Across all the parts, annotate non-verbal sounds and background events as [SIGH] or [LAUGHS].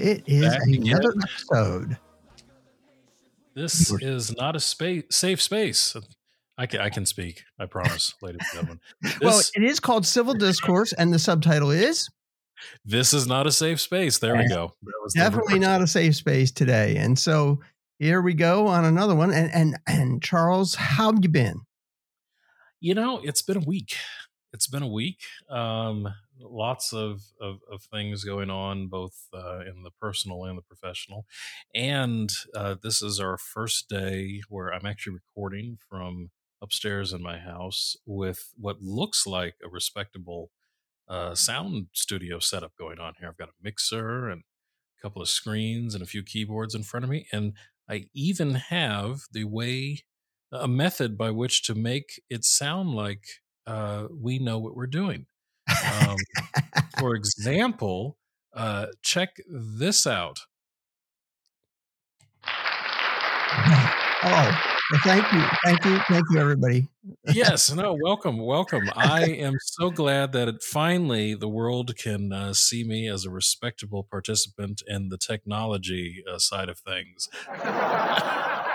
It is Back another again. episode. This is not a space safe space. I can, I can speak. I promise, [LAUGHS] ladies and gentlemen. This, well, it is called Civil Discourse, and the subtitle is this is not a safe space. There we go. That was definitely not a safe space today. And so here we go on another one. And and and Charles, how have you been? You know, it's been a week. It's been a week. Um, lots of, of, of things going on, both uh, in the personal and the professional. And uh, this is our first day where I'm actually recording from upstairs in my house with what looks like a respectable uh, sound studio setup going on here. I've got a mixer and a couple of screens and a few keyboards in front of me. And I even have the way, a method by which to make it sound like uh, we know what we're doing. Um, [LAUGHS] for example, uh, check this out. Oh, well, thank you, thank you, thank you, everybody. yes, no, [LAUGHS] welcome, welcome. I am so glad that it finally the world can uh, see me as a respectable participant in the technology uh, side of things.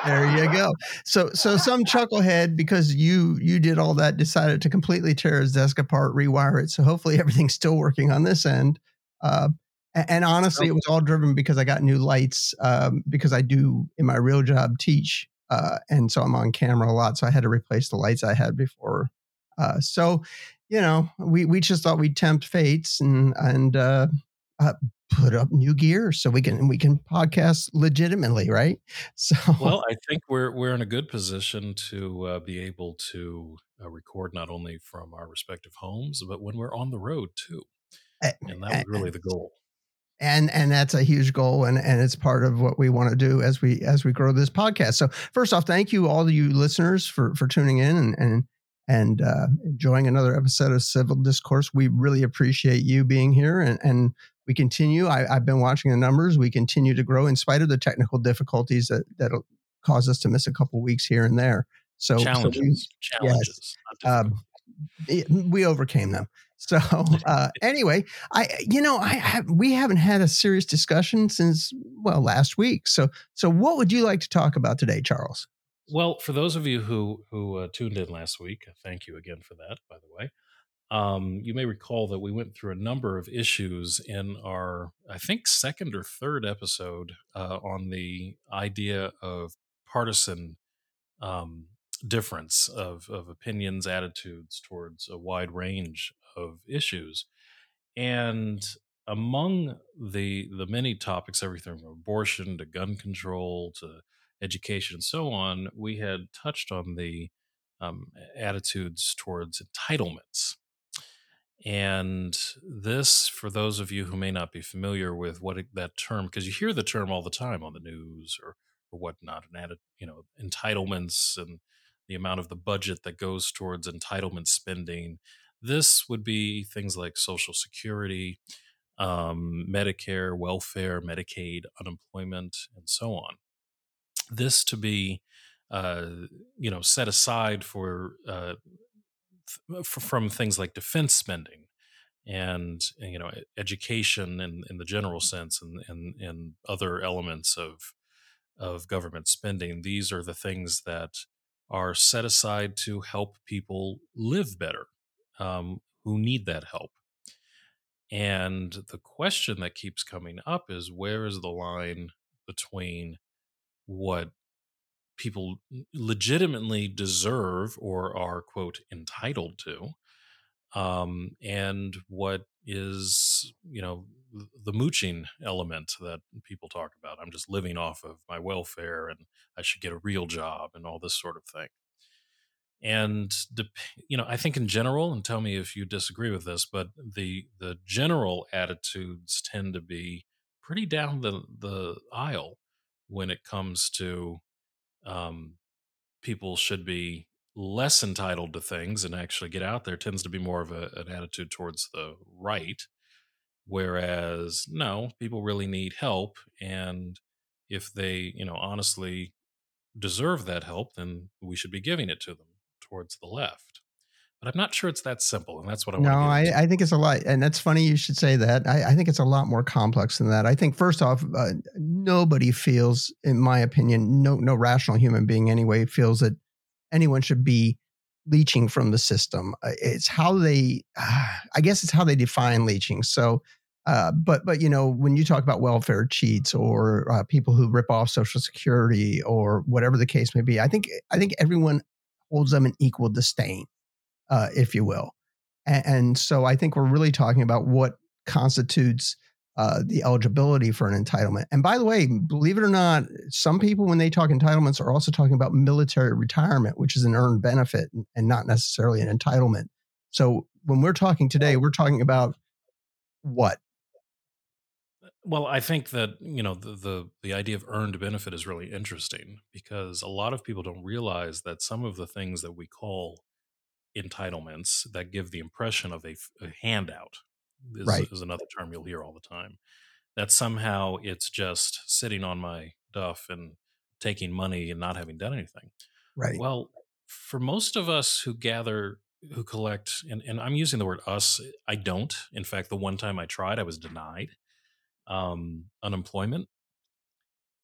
There you go. So so some chucklehead because you you did all that decided to completely tear his desk apart, rewire it. So hopefully everything's still working on this end. Uh, a- and honestly, it was all driven because I got new lights um, because I do in my real job teach, uh, and so I'm on camera a lot. So I had to replace the lights I had before. Uh, so you know, we we just thought we'd tempt fates and and uh, uh, put up new gear so we can we can podcast legitimately, right? [LAUGHS] So Well, I think we're we're in a good position to uh, be able to uh, record not only from our respective homes, but when we're on the road too, and that was really the goal. and and that's a huge goal and and it's part of what we want to do as we as we grow this podcast so first off thank you all you listeners for for tuning in and and and uh, enjoying another episode of civil discourse we really appreciate you being here and and we continue I, i've been watching the numbers we continue to grow in spite of the technical difficulties that that'll cause us to miss a couple weeks here and there so so we- Challenges, challenges. Um, it- we overcame them. [LAUGHS] So uh, anyway, I you know I have, we haven't had a serious discussion since well last week. So so what would you like to talk about today, Charles? Well, for those of you who who uh, tuned in last week, thank you again for that. By the way, um, you may recall that we went through a number of issues in our, I think, second or third episode uh, on the idea of partisan um, difference of of opinions, attitudes towards a wide range of issues, and among the the many topics, everything from abortion to gun control to education and so on, we had touched on the um, attitudes towards entitlements. And this, for those of you who may not be familiar with what that term, because you hear the term all the time on the news or or whatnot, and added, you know, entitlements and the amount of the budget that goes towards entitlement spending. This would be things like Social Security, um, Medicare, welfare, Medicaid, unemployment, and so on. This to be, uh, you know, set aside for, uh, f- from things like defense spending and, and, you know education in, in the general sense and, and, and other elements of of government spending. These are the things that are set aside to help people live better um, who need that help. And the question that keeps coming up is where is the line between what people legitimately deserve or are, quote, entitled to, um, and what is, you know, the mooching element that people talk about. I'm just living off of my welfare and I should get a real job and all this sort of thing. And you know, I think in general, and tell me if you disagree with this, but the the general attitudes tend to be pretty down the the aisle when it comes to um, people should be less entitled to things and actually get out there tends to be more of a, an attitude towards the right whereas no people really need help and if they you know honestly deserve that help, then we should be giving it to them towards the left. But I'm not sure it's that simple, and that's what I no, want I, I, think it's a lot, and that's funny you should say that. I, I think it's a lot more complex than that. I think first off, uh, nobody feels, in my opinion, no no rational human being anyway feels that anyone should be leeching from the system. It's how they, uh, [SIGHS] I guess, it's how they define leeching. So. Uh, but but you know when you talk about welfare cheats or uh, people who rip off Social Security or whatever the case may be, I think I think everyone holds them in equal disdain uh, if you will. And, and, so I think we're really talking about what constitutes uh, the eligibility for an entitlement. And by the way, believe it or not, some people, when they talk entitlements, are also talking about military retirement, which is an earned benefit and not necessarily an entitlement. So when we're talking today, we're talking about what? Well, I think that you know the, the the idea of earned benefit is really interesting because a lot of people don't realize that some of the things that we call entitlements that give the impression of a, a handout is, right. is another term you'll hear all the time that somehow it's just sitting on my duff and taking money and not having done anything. Right. Well for most of us who gather who collect and, and i'm using the word us i don't. In fact the one time i tried i was denied um, unemployment.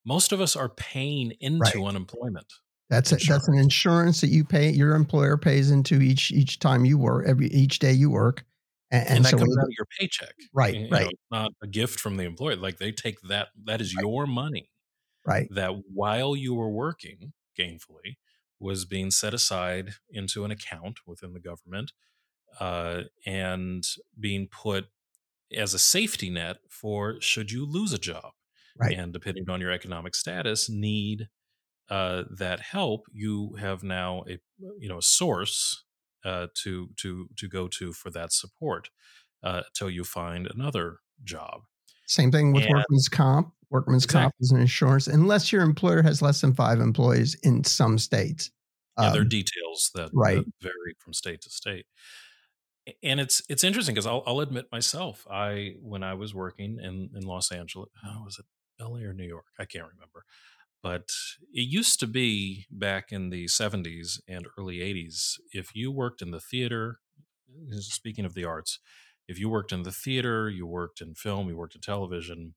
Most of us are paying into right. unemployment that's a, that's an insurance that you pay. Your employer pays into each each time you work, every each day you work, and, and, and that so comes out of your paycheck. Right, you right. Know, not a gift from the employer. Like they take that. That is right. your money. Right. That while you were working gainfully was being set aside into an account within the government, uh, and being put as a safety net for should you lose a job. Right. And depending on your economic status, need uh, that help, you have now a you know a source uh, to to to go to for that support uh, until you find another job. Same thing with and, workman's comp. Workman's exactly. comp is an insurance, unless your employer has less than five employees in some states. Yeah, um, there are um, details that, right. that vary from state to state and it's it's interesting because I'll, I'll admit myself i when i was working in in los angeles oh, was it la or new york i can't remember but it used to be back in the 70s and early 80s, if you worked in the theater, speaking of the arts, if you worked in the theater, you worked in film, you worked in television,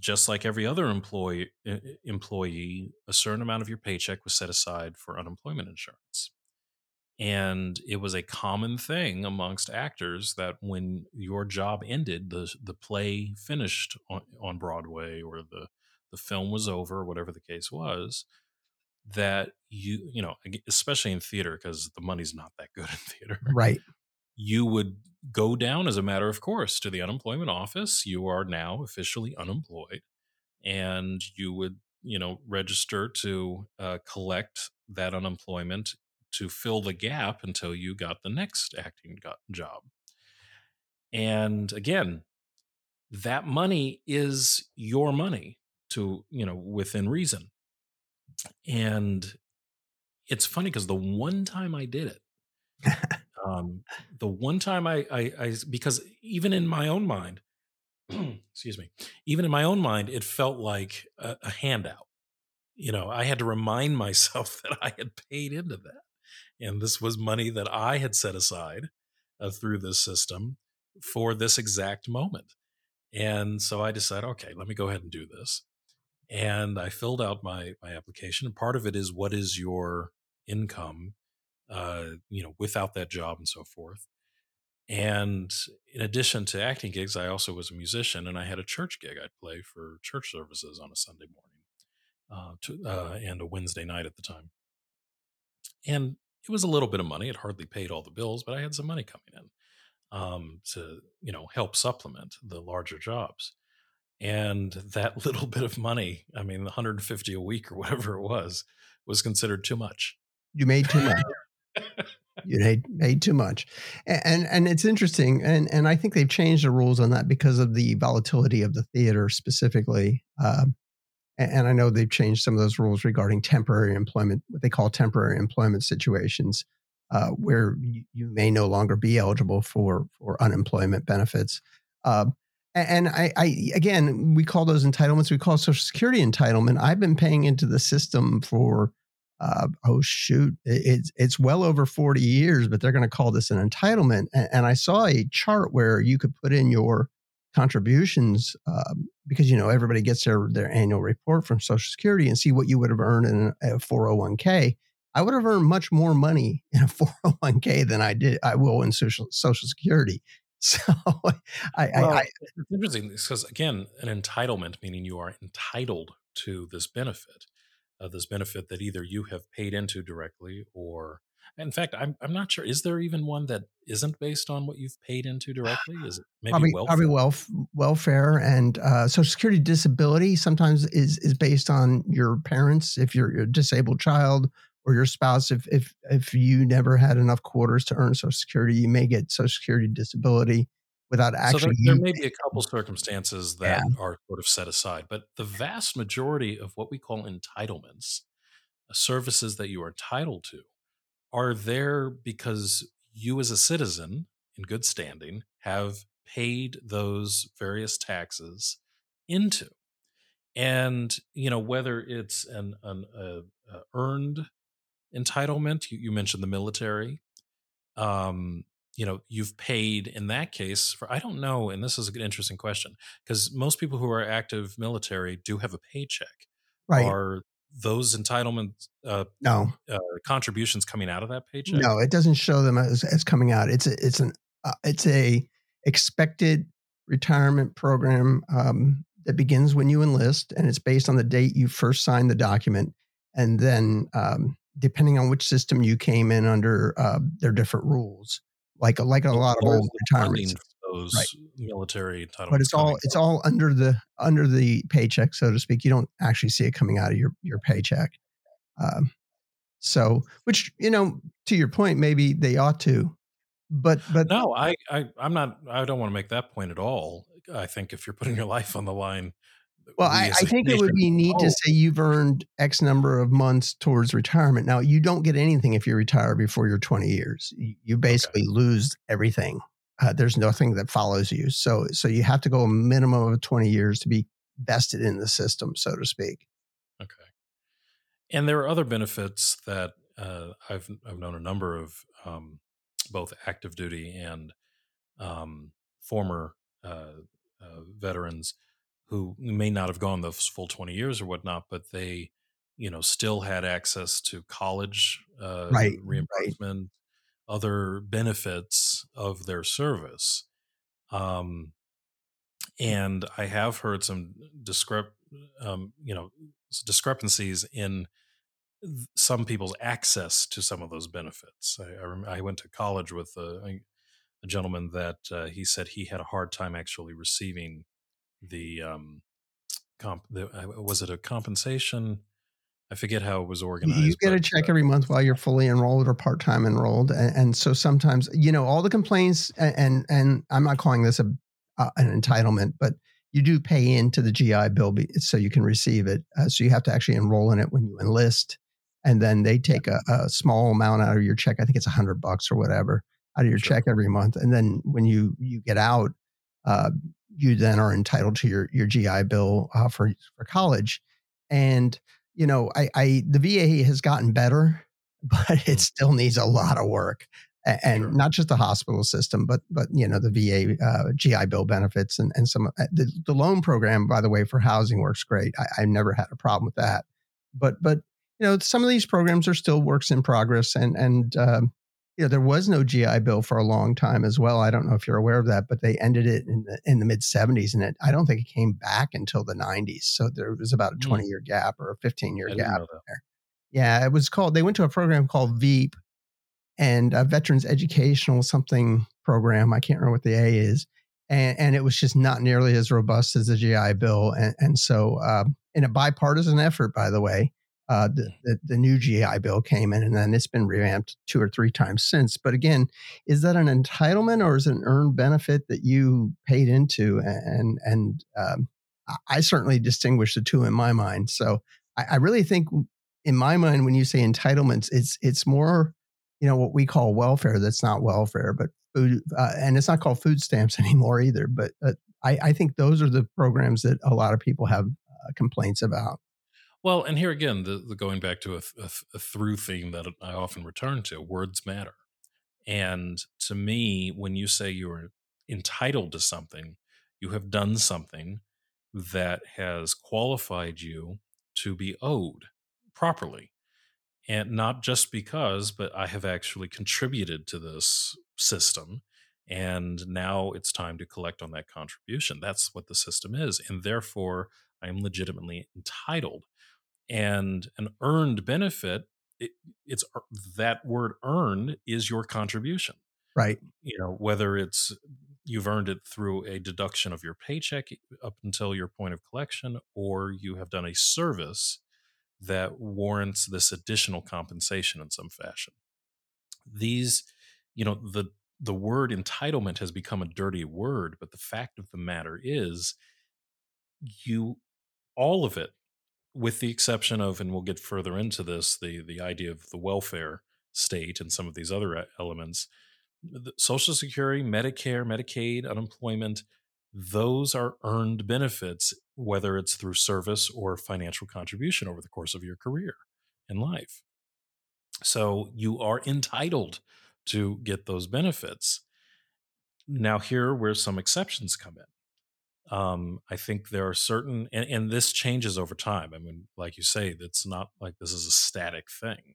just like every other employee, employee, a certain amount of your paycheck was set aside for unemployment insurance. And it was a common thing amongst actors that when your job ended, the the play finished on, on Broadway or the the film was over, whatever the case was, that you, you know, especially in theater, because the money's not that good in theater. Right. You would go down as a matter of course to the unemployment office. You are now officially unemployed. And you would, you know, register to uh, collect that unemployment to fill the gap until you got the next acting job. And again, that money is your money to you know within reason. And it's funny because the one time i did it [LAUGHS] um the one time I, I i because even in my own mind [CLEARS THROAT] excuse me even in my own mind it felt like a, a handout. You know i had to remind [LAUGHS] myself that i had paid into that. And this was money that i had set aside uh, through this system for this exact moment. And so i decided okay let me go ahead and do this and I filled out my my application. And part of it is what is your income, uh, you know, without that job and so forth. And in addition to acting gigs, I also was a musician, and I had a church gig. I'd play for church services on a Sunday morning uh, to, uh, and a Wednesday night at the time. And it was a little bit of money. It hardly paid all the bills, but I had some money coming in um, to you know help supplement the larger jobs and that [LAUGHS] little bit of money i mean 150 a week or whatever it was was considered too much. You made too much. [LAUGHS] You made, made too much. And, and, and it's interesting and and i think they've changed the rules on that because of the volatility of the theater specifically um, and, and i know they've changed some of those rules regarding temporary employment what they call temporary employment situations uh, where you, you, may no longer be eligible for for unemployment benefits. Uh, And I, I, again, we call those entitlements. We call Social Security entitlement. I've been paying into the system for, uh, oh shoot, it's it's well over forty years, but they're going to call this an entitlement. And, and, I saw a chart where you could put in your contributions um, because you know everybody gets their their annual report from Social Security and see what you would have earned in a four hundred oh one k. I would have earned much more money in a [LAUGHS] 401k than I did I will in social social security. So [LAUGHS] I, well, I, I it's interesting because again, an entitlement meaning you are entitled to this benefit, uh, this benefit that either you have paid into directly or in fact, I'm I'm not sure. Is there even one that isn't based on what you've paid into directly? Is it [SIGHS] maybe probably, welfare? Probably welf- welfare and uh, Social Security disability sometimes is is based on your parents if you're, you're a disabled child or your spouse if if if you never had enough quarters to earn social security you may get social security disability without actually so there, there may be a couple circumstances that yeah. are sort of set aside but the vast majority of what we call entitlements uh, services that you are entitled to are there because you as a citizen in good standing have paid those various taxes into and you know whether it's an, an uh, uh, earned entitlement. You, you mentioned the military. Um, you know, you've paid in that case for, I don't know, and this is an interesting question because most people who are active military do have a paycheck. Right. Are those entitlements, uh, no uh, contributions coming out of that paycheck? No, it doesn't show them as, as coming out. It's a, it's an, uh, it's a expected retirement program um, that begins when you enlist and it's based on the date you first signed the document. And then um, depending on which system you came in under, uh, their different rules. Like like a lot of old retirements, those right. military entitlements. But it's all it's all under the under the paycheck, so to speak. You don't actually see it coming out of your your paycheck. Um, so, which you know, to your point, maybe they ought to, but but no, I, I I'm not. I don't want to make that point at all. I think if you're putting your [LAUGHS] life on the line, well, I, I, think it would be neat oh. to say you've earned X number of months towards retirement. Now, you don't get anything if you retire before your 20 years. You basically okay. lose everything. Uh, there's nothing that follows you. So, so you have to go a minimum of 20 years to be vested in the system, so to speak. Okay. And there are other benefits that uh, I've I've known a number of um, both active duty and um, former uh, uh veterans who may not have gone the full 20 years or whatnot, but they, you know, still had access to college uh, right, reimbursement, right. other benefits of their service. Um, and I have heard some discrep, um, you know, discrepancies in some people's access to some of those benefits. I, I, rem- I went to college with a, a gentleman that uh, he said he had a hard time actually receiving the um comp the, uh, was it a compensation I forget how it was organized. You get a check uh, every month while you're fully enrolled or part time enrolled, and, and, so sometimes you know all the complaints, and and, and I'm not calling this a uh, an entitlement, but you do pay into the GI Bill so you can receive it. Uh, so you have to actually enroll in it when you enlist, and then they take a, a small amount out of your check. I think it's a hundred bucks or whatever out of your sure. check every month, and then when you you get out, uh, you then are entitled to your your GI Bill uh, for for college. And you know, I, I the VA has gotten better, [LAUGHS] but it mm. still needs a lot of work. And sure. not just the hospital system, but but you know the VA uh, GI Bill benefits and and some uh, the, the loan program, by the way, for housing works great. I, I've never had a problem with that. But but you know some of these programs are still works in progress, and and um, you know, there was no GI Bill for a long time as well. I don't know if you're aware of that, but they ended it in the in the mid 70s, and it, I don't think it came back until the 90s. So there was about a hmm. 20 year gap or a 15 year gap there. Yeah, it was called. They went to a program called VEAP, and a Veterans Educational something program. I can't remember what the A is, and and it was just not nearly as robust as the GI Bill, and and so um, in a bipartisan effort, by the way uh, the, the, the new GI Bill came in, and then it's been revamped two or three times since. But again, is that an entitlement or is it an earned benefit that you paid into? And and um, I certainly distinguish the two in my mind. So I, I really think, in my mind, when you say entitlements, it's it's more you know what we call welfare. That's not welfare, but food, uh, and it's not called food stamps [LAUGHS] anymore either. But uh, I, I think those are the programs that a lot of people have uh, complaints about. Well, and here again, the, the going back to a, a, a through theme that I often return to: words matter. And to me, when you say you're entitled to something, you have done something that has qualified you to be owed properly. And not just because, but I have actually contributed to this system. And now it's time to collect on that contribution. That's what the system is. And therefore, I am legitimately entitled. And an earned benefit, it, it's that word earned is your contribution. Right. You know, whether it's you've earned it through a deduction of your paycheck up until your point of collection, or you have done a service that warrants this additional compensation in some fashion. These, you know, the the word entitlement has become a dirty word, but the fact of the matter is you all of it with the exception of and we'll get further into this the the idea of the welfare state and some of these other uh, elements social security medicare medicaid unemployment those are earned benefits, whether it's through service or financial contribution over the course of your career in life. So you are entitled to get those benefits. Now, here where some exceptions come in. Um, I think there are certain, and, and this changes over time. I mean, like you say, it's not like this is a static thing.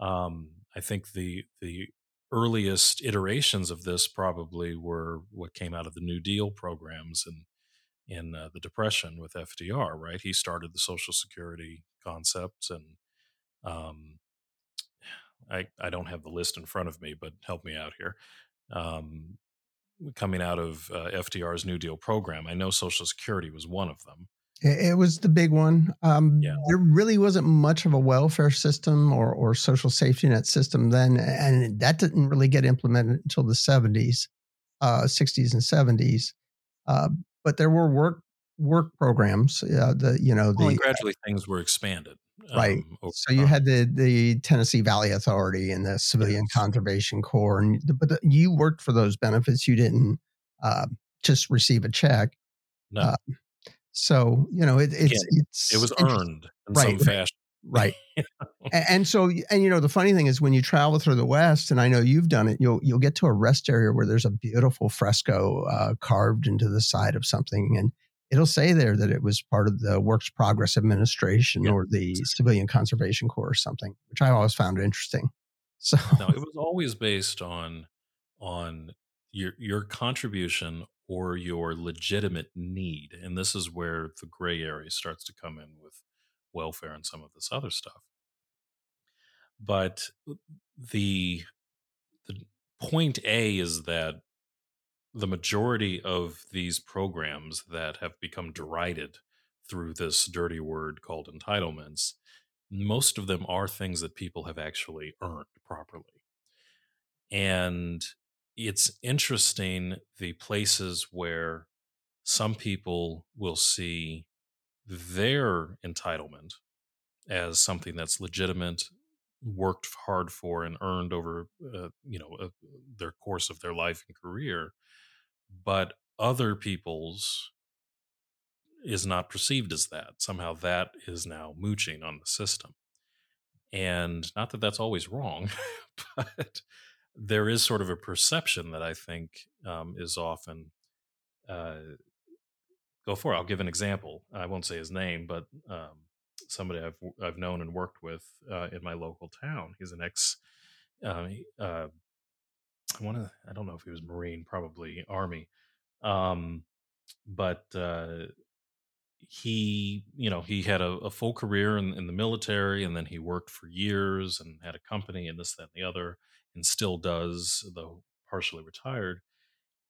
Um, I think the the earliest iterations of this probably were what came out of the New Deal programs and in uh, the Depression with FDR. Right, he started the Social Security concept, and um, I I don't have the list in front of me, but help me out here. Um, coming out of uh, FDR's New Deal program, I know Social Security was one of them. It was the big one. Um, yeah. There really wasn't much of a welfare system or, or social safety net system then, and that didn't really get implemented until the 70s, uh, 60s, and 70s. Uh, but there were work work programs. Uh, the you know the well, gradually things were expanded. Right. Um, so you had the the Tennessee Valley Authority and the Civilian yes. Conservation Corps, and but the, you worked for those benefits. You didn't uh, just receive a check. No. Uh, so you know, it, it's it's it was earned in right, some fashion, right? [LAUGHS] and, and, so, and you know, the funny thing is when you travel through the West, and I know you've done it, you'll you'll get to a rest area where there's a beautiful fresco uh, carved into the side of something, and it'll say there that it was part of the Works Progress Administration or the. Civilian Conservation Corps or something, which I always found interesting. [LAUGHS] So no, it was always based on on your your contribution or your legitimate need. And this is where the gray area starts to come in with welfare and some of this other stuff. But uh, the the point A is that the majority of these programs that have become derided through this dirty word called entitlements, most of them are things that people have actually earned properly. And it's interesting the places where some people will see their entitlement as something that's legitimate worked hard for and earned over uh, you know uh, their course of their life and career but other people's is not perceived as that somehow that is now mooching on the system and not that that's always wrong [LAUGHS] but there is sort of a perception that I think um, is often uh, go for it. I'll give an example. I won't say his name, but um, somebody I've I've known and worked with uh, in my local town. He's an ex. Uh, I want to. I don't know if he was Marine, probably Army, um, but uh, he, you know, he had a, a full career in, in, the military, and then he worked for years and had a company and this, that, and the other and still does, though partially retired.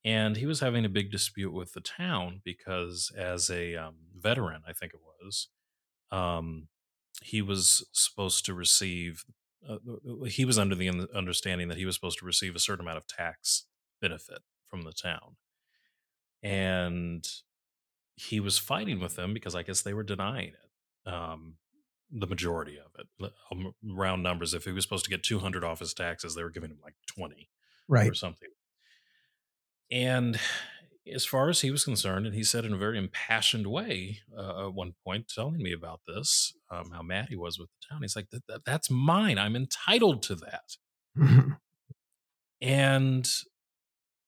And he was having a big dispute with the town because, as a um, veteran, I think it was, um, he was supposed to receive. Uh, he was under the understanding that he was supposed to receive a certain amount of tax benefit from the town, and he was fighting with them because I guess they were denying it. Um, the majority of it. Um, round numbers, if he was supposed to get 200 off his taxes, they were giving him like 20 right. or something. And as far as he was concerned, and he said in a very impassioned way uh, at one point, telling me about this, um, how mad he was with the town. He's like, that, that, "That's mine. I'm entitled to that." [LAUGHS] and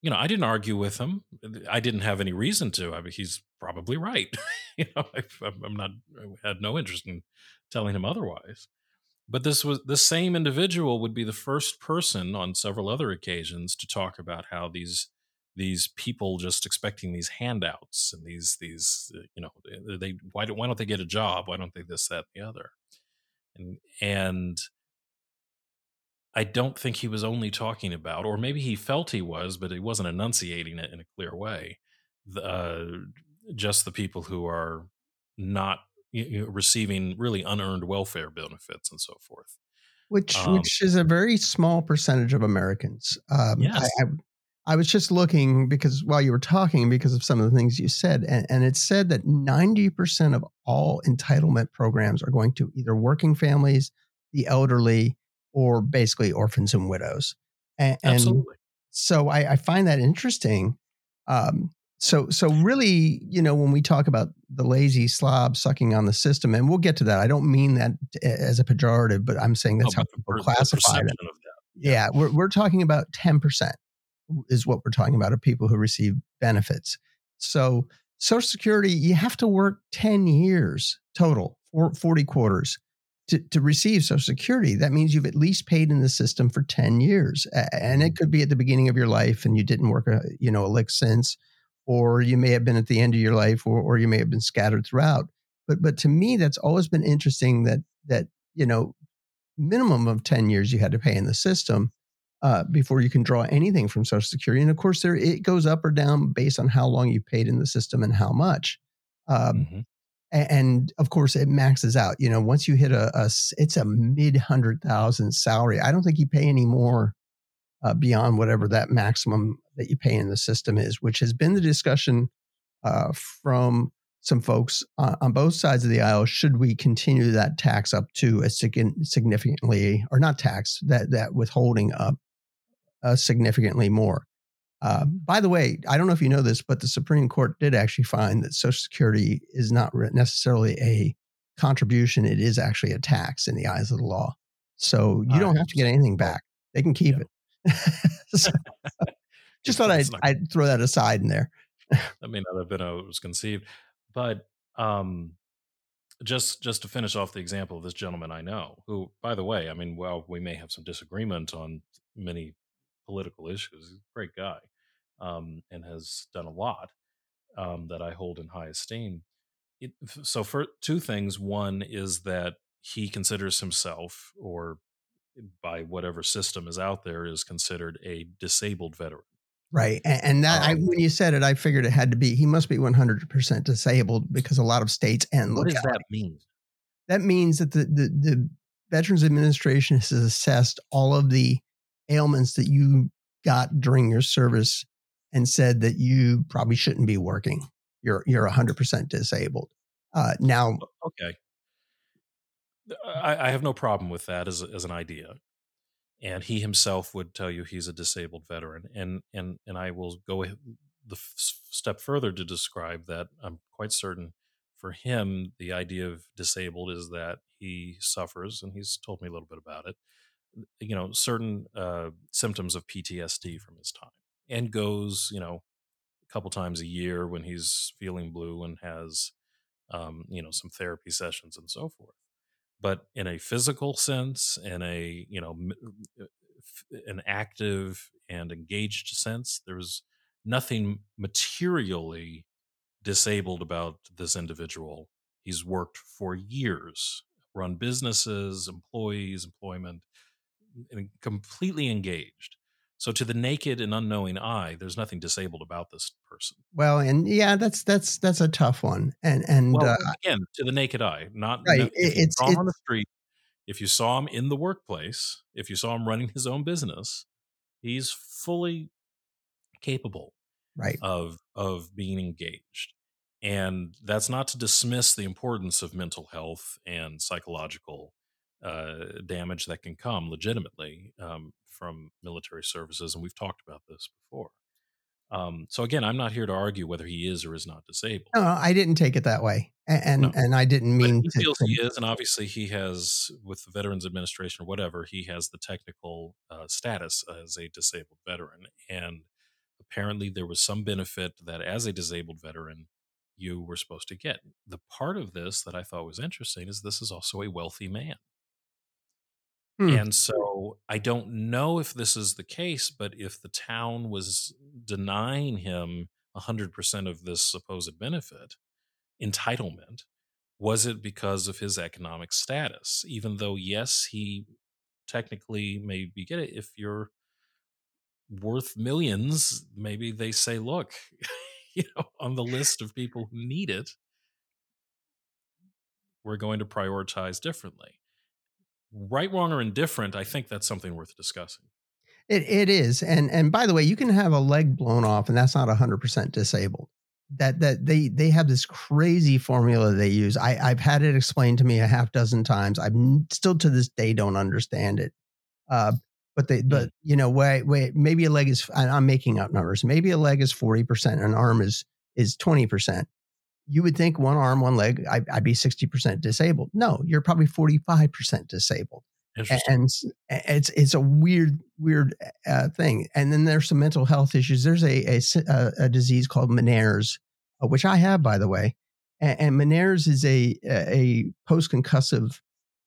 you know, I didn't argue with him. I didn't have any reason to. I mean, he's probably right. [LAUGHS] you know, I, I'm not. I had no interest in telling him otherwise. But this was the same individual would be the first person on several other occasions to talk about how these these people just expecting these handouts and these these uh, you know they why don't why don't they get a job why don't they this that and the other and and I don't think he was only talking about, or maybe he felt he was, but he wasn't enunciating it in a clear way. The, uh, just the people who are not you know, receiving really unearned welfare benefits and so forth. Which, um, which is a very small percentage of Americans. Um, yes. I, I, I was just looking because while you were talking, because of some of the things you said, and, and it said that 90% of all entitlement programs are going to either working families, the elderly, or basically orphans and widows. And, Absolutely. so I, I, find that interesting. Um, so so really, you know, when we talk about the lazy slob sucking on the system, and we'll get to that. I don't mean that as a pejorative, but I'm saying that's oh, how people classify it. Yeah. yeah, we're we're talking about ten percent is what we're talking about of people who receive benefits. So Social Security, you have to work ten years total, forty quarters to, to receive Social Security, that means you've at least paid in the system for 10 years. And it mm-hmm. could be at the beginning of your life and you didn't work a, you know, a lick since, or you may have been at the end of your life, or, or you may have been scattered throughout. But but to me, that's always been interesting that that, you know, minimum of 10 years you had to pay in the system uh, before you can draw anything from Social Security. And of course, there it goes up or down based on how long you paid in the system and how much. Um, mm-hmm and of course it maxes out you know once you hit a, a it's a mid hundred thousand salary i don't think you pay any more uh, beyond whatever that maximum that you pay in the system is which has been the discussion uh, from some folks on, on, both sides of the aisle should we continue that tax up to a significantly or not tax that that withholding up uh, significantly more uh, by the way, I don't know if you know this, but the Supreme Court did actually find that Social Security is not necessarily a contribution; it is actually a tax in the eyes of the law. So you don't have to get anything back; they can keep it. [LAUGHS] so, [LAUGHS] just thought I'd, I'd, throw that aside in there. [LAUGHS] that may not have been how it was conceived, but um, just just to finish off the example of this gentleman I know, who, by the way, I mean, well, we may have some disagreement on many political issues. He's a great guy um, and has done a lot um, that I hold in high esteem. It, so, for two things, one is that he considers himself, or by whatever system is out there, is considered a disabled veteran. Right, and, and that um, I, when you said it, I figured it had to be. He must be one hundred percent disabled because a lot of states and what does that mean? That means that the, the the Veterans Administration has assessed all of the ailments that you got during your service and said that you probably shouldn't be working. You're you're 100% disabled. Uh, now, okay, I, I, have no problem with that as as an idea, and he himself would tell you he's a disabled veteran, and and and I will go the step further to describe that I'm quite certain for him the idea of disabled is that he suffers, and he's told me a little bit about it you know certain uh, symptoms of PTSD from his time, and goes you know a couple times a year when he's feeling blue and has um, you know some therapy sessions and so forth. But in a physical sense, in a you know uh, an active and engaged sense, there's nothing materially disabled about this individual. He's worked for years, run businesses, employees, employment, completely engaged. So to the naked and unknowing eye, there's nothing disabled about this person. Well, and yeah, that's that's that's a tough one. And and well, uh, again, to the naked eye, not right. No, it's, him on the street. If you saw him in the workplace, if you saw him running his own business, he's fully capable, right, of of being engaged. And that's not to dismiss the importance of mental health and psychological uh, damage that can come legitimately um, from military services, and we've talked about this before. Um, so again, I'm not here to argue whether he is or is not disabled. No, I didn't take it that way, and and, No. and I didn't But mean he feels to- he is, and obviously he has, with the Veterans Administration or whatever, he has the technical uh, status as a disabled veteran. And apparently, there was some benefit that as a disabled veteran, you were supposed to get. The part of this that I thought was interesting is this is also a wealthy man. Hmm. And so I don't know if this is the case, but if the town was denying him 100% of this supposed benefit, entitlement, was it because of his economic status? Even though, yes, he technically maybe get it. If you're worth millions, maybe they say, look, [LAUGHS] you know, on the list of people who need it, we're going to prioritize differently. Right, wrong, or indifferent, I think that's something worth discussing. It it is, and and by the way, you can have a leg blown off, and that's not hundred percent disabled. That that they they have this crazy formula they use. I I've had it explained to me a half dozen times. I am still to this day don't understand it. Uh, but they but you know wait wait maybe a leg is I'm making up numbers. Maybe a leg is forty percent, an arm is is twenty percent. You would think one arm, one leg, I, I'd be sixty percent disabled. No, you're probably forty five percent disabled. And it's it's a weird weird uh, thing. And then there's some mental health issues. There's a a disease called meniere's uh, which i have by the way. And, and meniere's is a a post concussive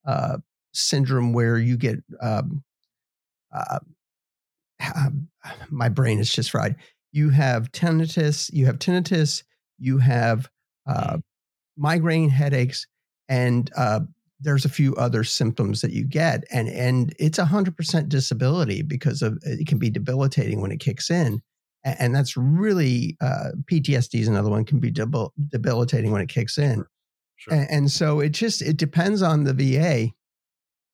uh, syndrome where you get um, uh, um, my brain is just fried. You have tinnitus you have tinnitus you have uh, migraine headaches and uh, there's a few other symptoms that you get and and it's a 100% disability because of it can be debilitating when it kicks in A- and that's really uh, ptsd is another one can be debil- debilitating when it kicks in. Sure. and, and so it just it depends on the va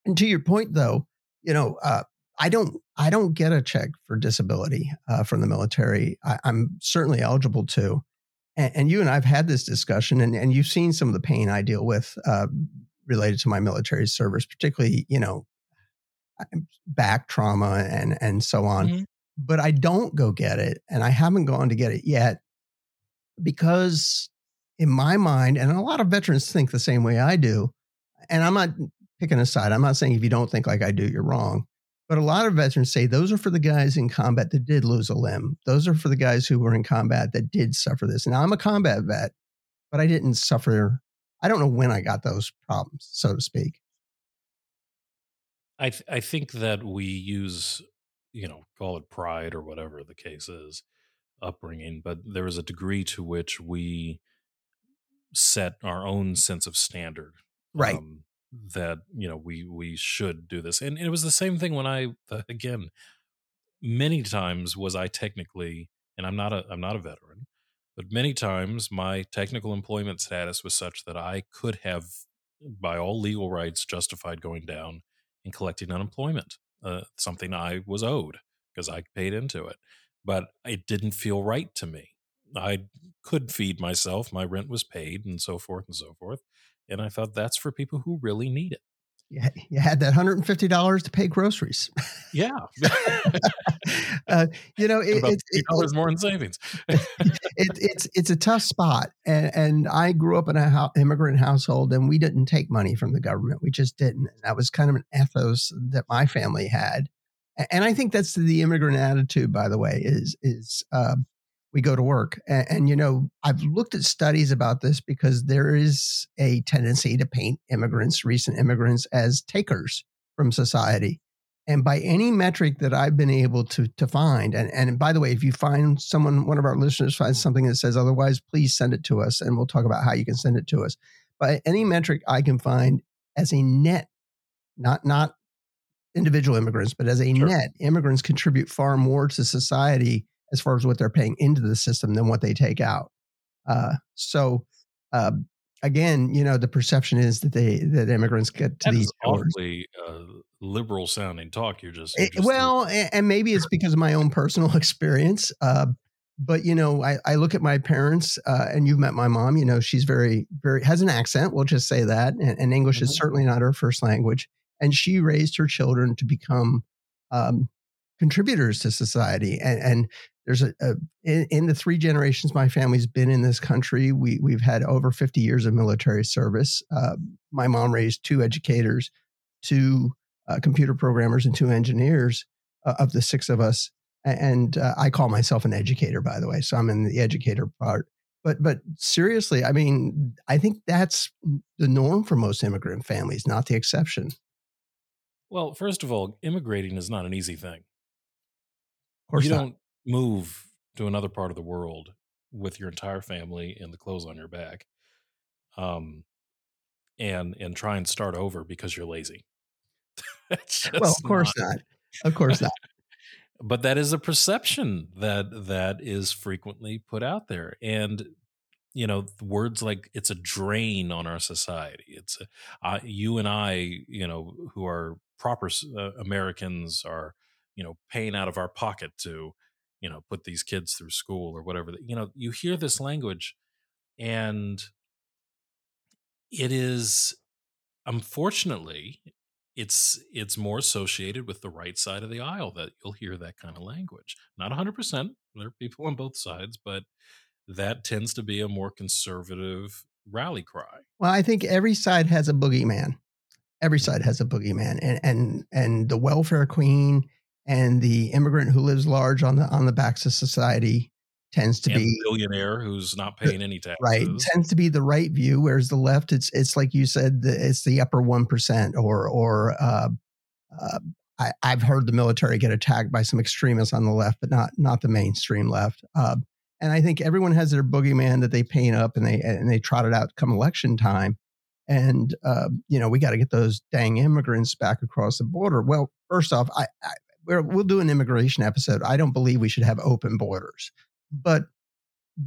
and to your point though you know uh, i don't i don't get a check for disability uh, from the military. I, i'm certainly eligible to and, and you and i've had this discussion and, and you've seen some of the pain i deal with uh, related to my military service particularly you know back trauma and and so on. Mhm. but i don't go get it and i haven't gone to get it yet because in my mind and a lot of veterans think the same way i do and i'm not picking a side. I'm not saying if you don't think like i do you're wrong but a lot of veterans say those are for the guys in combat that did lose a limb. Those are for the guys who were in combat that did suffer this. Now i'm a combat vet but i didn't suffer i don't know when i got those problems so to speak. I th- I think that we use, you know, call it pride or whatever the case is, upbringing, but there is a degree to which we set our own sense of standard, Right. Um, that you know we we should do this, and it was the same thing when I uh, again, many times was I technically, and I'm not a I'm not a veteran, but many times my technical employment status was such that I could have, by all legal rights, justified going down and collecting unemployment, uh, something I was owed because I paid into it. But it didn't feel right to me. I could feed myself, my rent was paid, and so forth and so forth. And I thought that's for people who really need it. you had, you had that $150 to pay groceries Yeah. [LAUGHS] uh, you know it, it's it, dollars more in savings. [LAUGHS] it, it's it's a tough spot and, and i grew up in a hou- immigrant household and we didn't take money from the government we just didn't that was kind of an ethos that my family had and i think that's the immigrant attitude by the way is is uh, we go to work and, and you know i've looked at studies about this because there is a tendency to paint immigrants recent immigrants as takers from society and by any metric that I've been able to to find, and and by the way, if you find someone, one of our listeners finds something that says otherwise, please send it to us, and we'll talk about how you can send it to us. By any metric I can find as a net, not not individual immigrants, but as a Sure. net, immigrants contribute far more to society as far as what they're paying into the system than what they take out. Uh, so. Uh, Again, you know, the perception is that they that immigrants get to That these is awfully uh, liberal sounding talk. You're just, you're just well, and maybe it's because of my own personal [LAUGHS] experience. Uh, but you know, I, I look at my parents, uh, and you've met my mom. You know, she's very, very has an accent. We'll just say that, and, and English is Mhm. certainly not her first language. And she raised her children to become um, contributors to society. And, and there's a, a in, in, the three generations my family's been in this country. We we've had over 50 years of military service. Uh, my mom raised two educators, two uh, computer programmers, and two engineers uh, of the six of us. And uh, I call myself an educator, by the way, so I'm in the educator part. But but seriously, I mean, I think that's the norm for most immigrant families, not the exception. Well, first of all, immigrating is not an easy thing. Of course you not. don't move to another part of the world with your entire family and the clothes on your back, um, and and try and start over because you're lazy. [LAUGHS] well, of course not. not. Of course not. [LAUGHS] but that is a perception that that is frequently put out there, and you know words like it's a drain on our society. It's a, uh, you and I, you know, who are proper uh, Americans, are you know paying out of our pocket to you know put these kids through school or whatever you know you hear this language and it is unfortunately it's it's more associated with the right side of the aisle that you'll hear that kind of language. Not 100% there are people on both sides but that tends to be a more conservative rally cry. Well i think every side has a boogeyman. Every mm-hmm. side has a boogeyman and and and the welfare queen and the immigrant who lives large on the on the backs of society tends to and be billionaire who's not paying any taxes. Right, tends to be the right view, whereas the left, it's it's like you said, it's the upper one percent, or or uh, uh, I, have heard the military get attacked by some extremists on the left, but not not the mainstream left. Uh, and I think everyone has their boogeyman that they paint up and they and they trot it out come election time. And uh, you know we got to get those dang immigrants back across the border. Well, first off, I, I we will do an immigration episode. I don't believe we should have open borders, but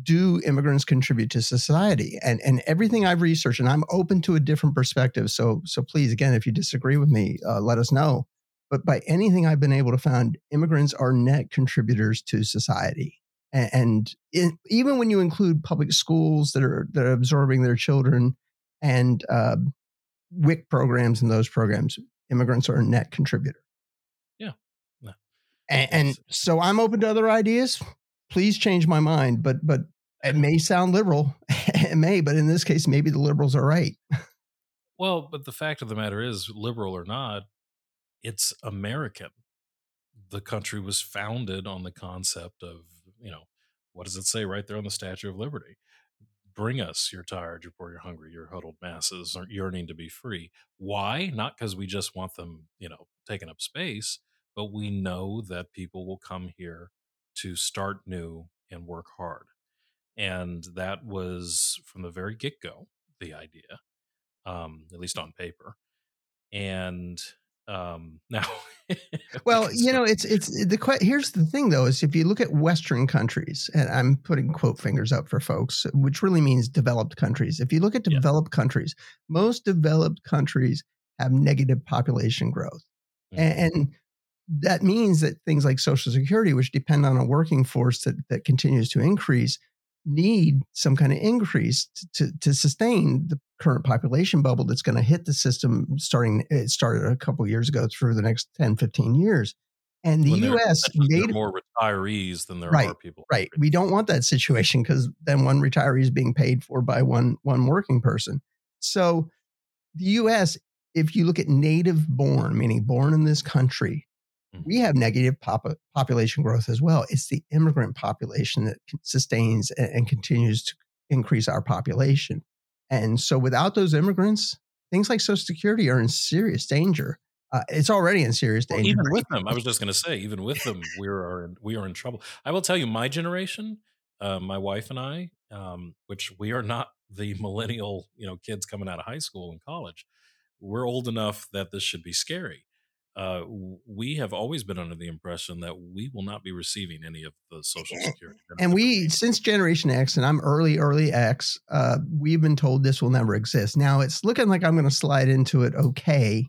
do immigrants contribute to society? And and everything I've researched, and I'm open to a different perspective. So so please, again, if you disagree with me, uh, let us know. But by anything I've been able to find, immigrants are net contributors to society. And, and even when you include public schools that are that are absorbing their children and uh, WIC programs and those programs, immigrants are a net contributor. And, and so I'm open to other ideas. Please change my mind, but but it may sound liberal. [LAUGHS] it may, but in this case, maybe the liberals are right. Well, but the fact of the matter is, liberal or not, it's American. The country was founded on the concept of, you know, what does it say right there on the Statue of Liberty? Bring us, you're tired, you're poor, you're hungry, you're huddled masses, are yearning to be free. Why? Not because we just want them, you know, taking up space, but we know that people will come here to start new and work hard. And that was from the very get go the idea, um, at least on paper. And um, [LAUGHS] now, well, you know, it's it's the here's the thing though is if you look at Western countries, and I'm putting quote fingers up for folks, which really means developed countries. If you look at developed yeah. countries, most developed countries have negative population growth, mm-hmm. and, and that means that things like Social Security, which depend on a working force that, that continues to increase, need some kind of increase to, to, sustain the current population bubble that's going to hit the system starting it started a couple years ago through the next 10 15 years. And the us made more retirees than there right, are people right. we don't want that situation because then one retiree is being paid for by one one working person. So the us if you look at native born meaning born in this country we mm-hmm. have negative pop- population growth as well. It's the immigrant population that sustains and, and, continues to increase our population. And so without those immigrants, things like Social Security are in serious danger. Uh, it's already in serious danger. Well, even with them, I was just going to say, even with them, we are in, we are in trouble. I will tell you, my generation, uh, my wife and I, um, which we are not the [LAUGHS] millennial, you know, kids coming out of high school and college. We're old enough that this should be scary uh, we have always been under the impression that we will not be receiving any of the social [LAUGHS] security. And we, since Generation X, and I'm early, early X, uh, we've been told this will never exist. Now it's looking like I'm going to slide into it okay.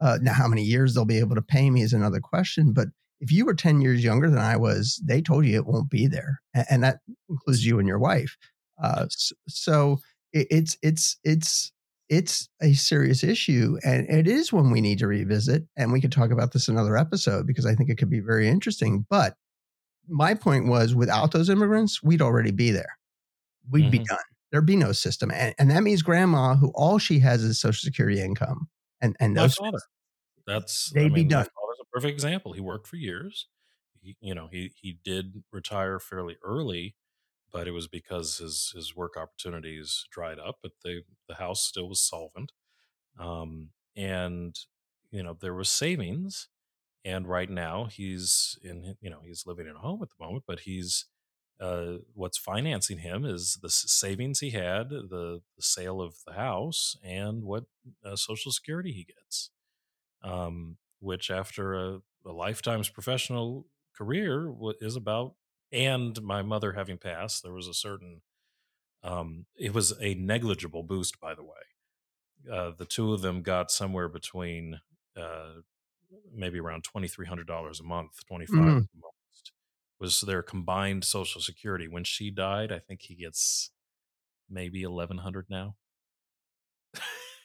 Uh, now, how many years they'll be able to pay me is another question. But if you were 10 years younger than I was, they told you it won't be there. And, and that includes you and your wife. Uh, so, so it's, it's, it's, it's a serious issue and it is one we need to revisit and we could talk about this another episode because i think it could be very interesting but my point was without those immigrants, we'd already be there. We'd be Mhm. done. There'd be no system. And, and that means grandma, who all she has is social security income. And and My those father. That's They'd I be mean, my done. father's a perfect example. He worked for years. He, you know, he he did retire fairly early, but it was because his his work opportunities dried up. But the the house still was solvent, um, and you know there was savings. And right now he's in you know he's living in a home at the moment, but he's uh, what's financing him is the savings he had, the, the sale of the house, and what uh, Social Security he gets um, which after a, a lifetime's professional career is about and my mother having passed there was a certain um, it was a negligible boost by the way uh, the two of them got somewhere between uh, maybe around $2300 a month 25 Mhm. most was their combined social security when she died i think he gets maybe 1100 now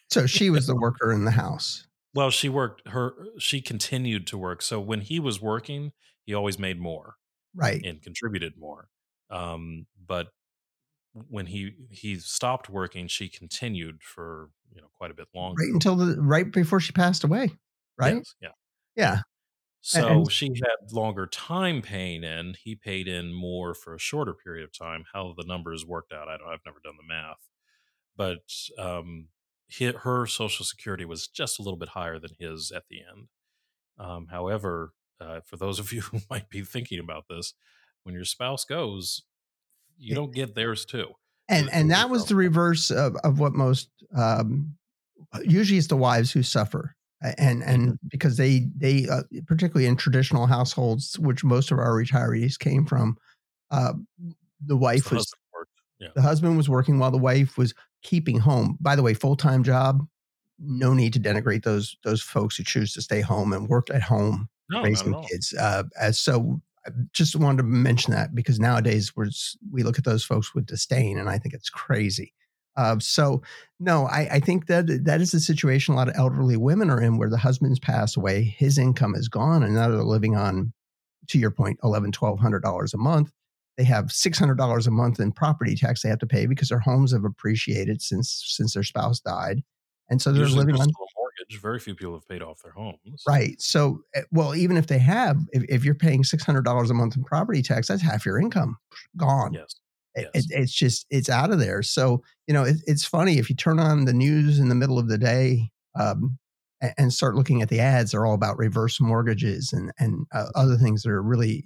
so she was the [LAUGHS] worker in the house. Well, she worked her she continued to work. So when he was working, he always made more Right. and contributed more. Um, but when he he stopped working, she continued for, you know, quite a bit longer. Right until the right before she passed away. Right? Yes, yeah. Yeah. So and- she had longer time paying in. He paid in more for a shorter period of time. How the numbers worked out, I don't. I've never done the math, but um, her social security was just a little bit higher than his at the end. Um, however, uh, for those of you [LAUGHS] who might be thinking about this, when your spouse goes, you don't get theirs too. and and that was the reverse of, of what most um, usually it's the wives who suffer and and because they they uh, particularly in traditional households which most of our retirees came from uh, the wife the was husband. Yeah. the husband was working while the wife was keeping home by the way full-time job no need to denigrate those those folks who choose to stay home and work at home No, raising kids. Uh, as so, I just wanted to mention that because nowadays we're we look at those folks with disdain, and I think it's crazy. Uh, so, no, I, I think that that is the situation a lot of elderly women are in, where the husband's passed away, his income is gone, and now they're living on, to your point, eleven, twelve hundred dollars a month. They have six hundred dollars a month in property tax they have to pay because their homes have appreciated since since their spouse died, and so they're Usually living on mortgage. Very few people have paid off their homes. Right. So, eh, well, even if they have, if, if you're paying six hundred dollars a month in property tax, that's half your income gone. Yes. It- yes. it- it's just it's out of there. So you know, it, it's funny if you turn on the news in the middle of the day um, and, and start looking at the ads. They're all about reverse mortgages and and uh, other things that are really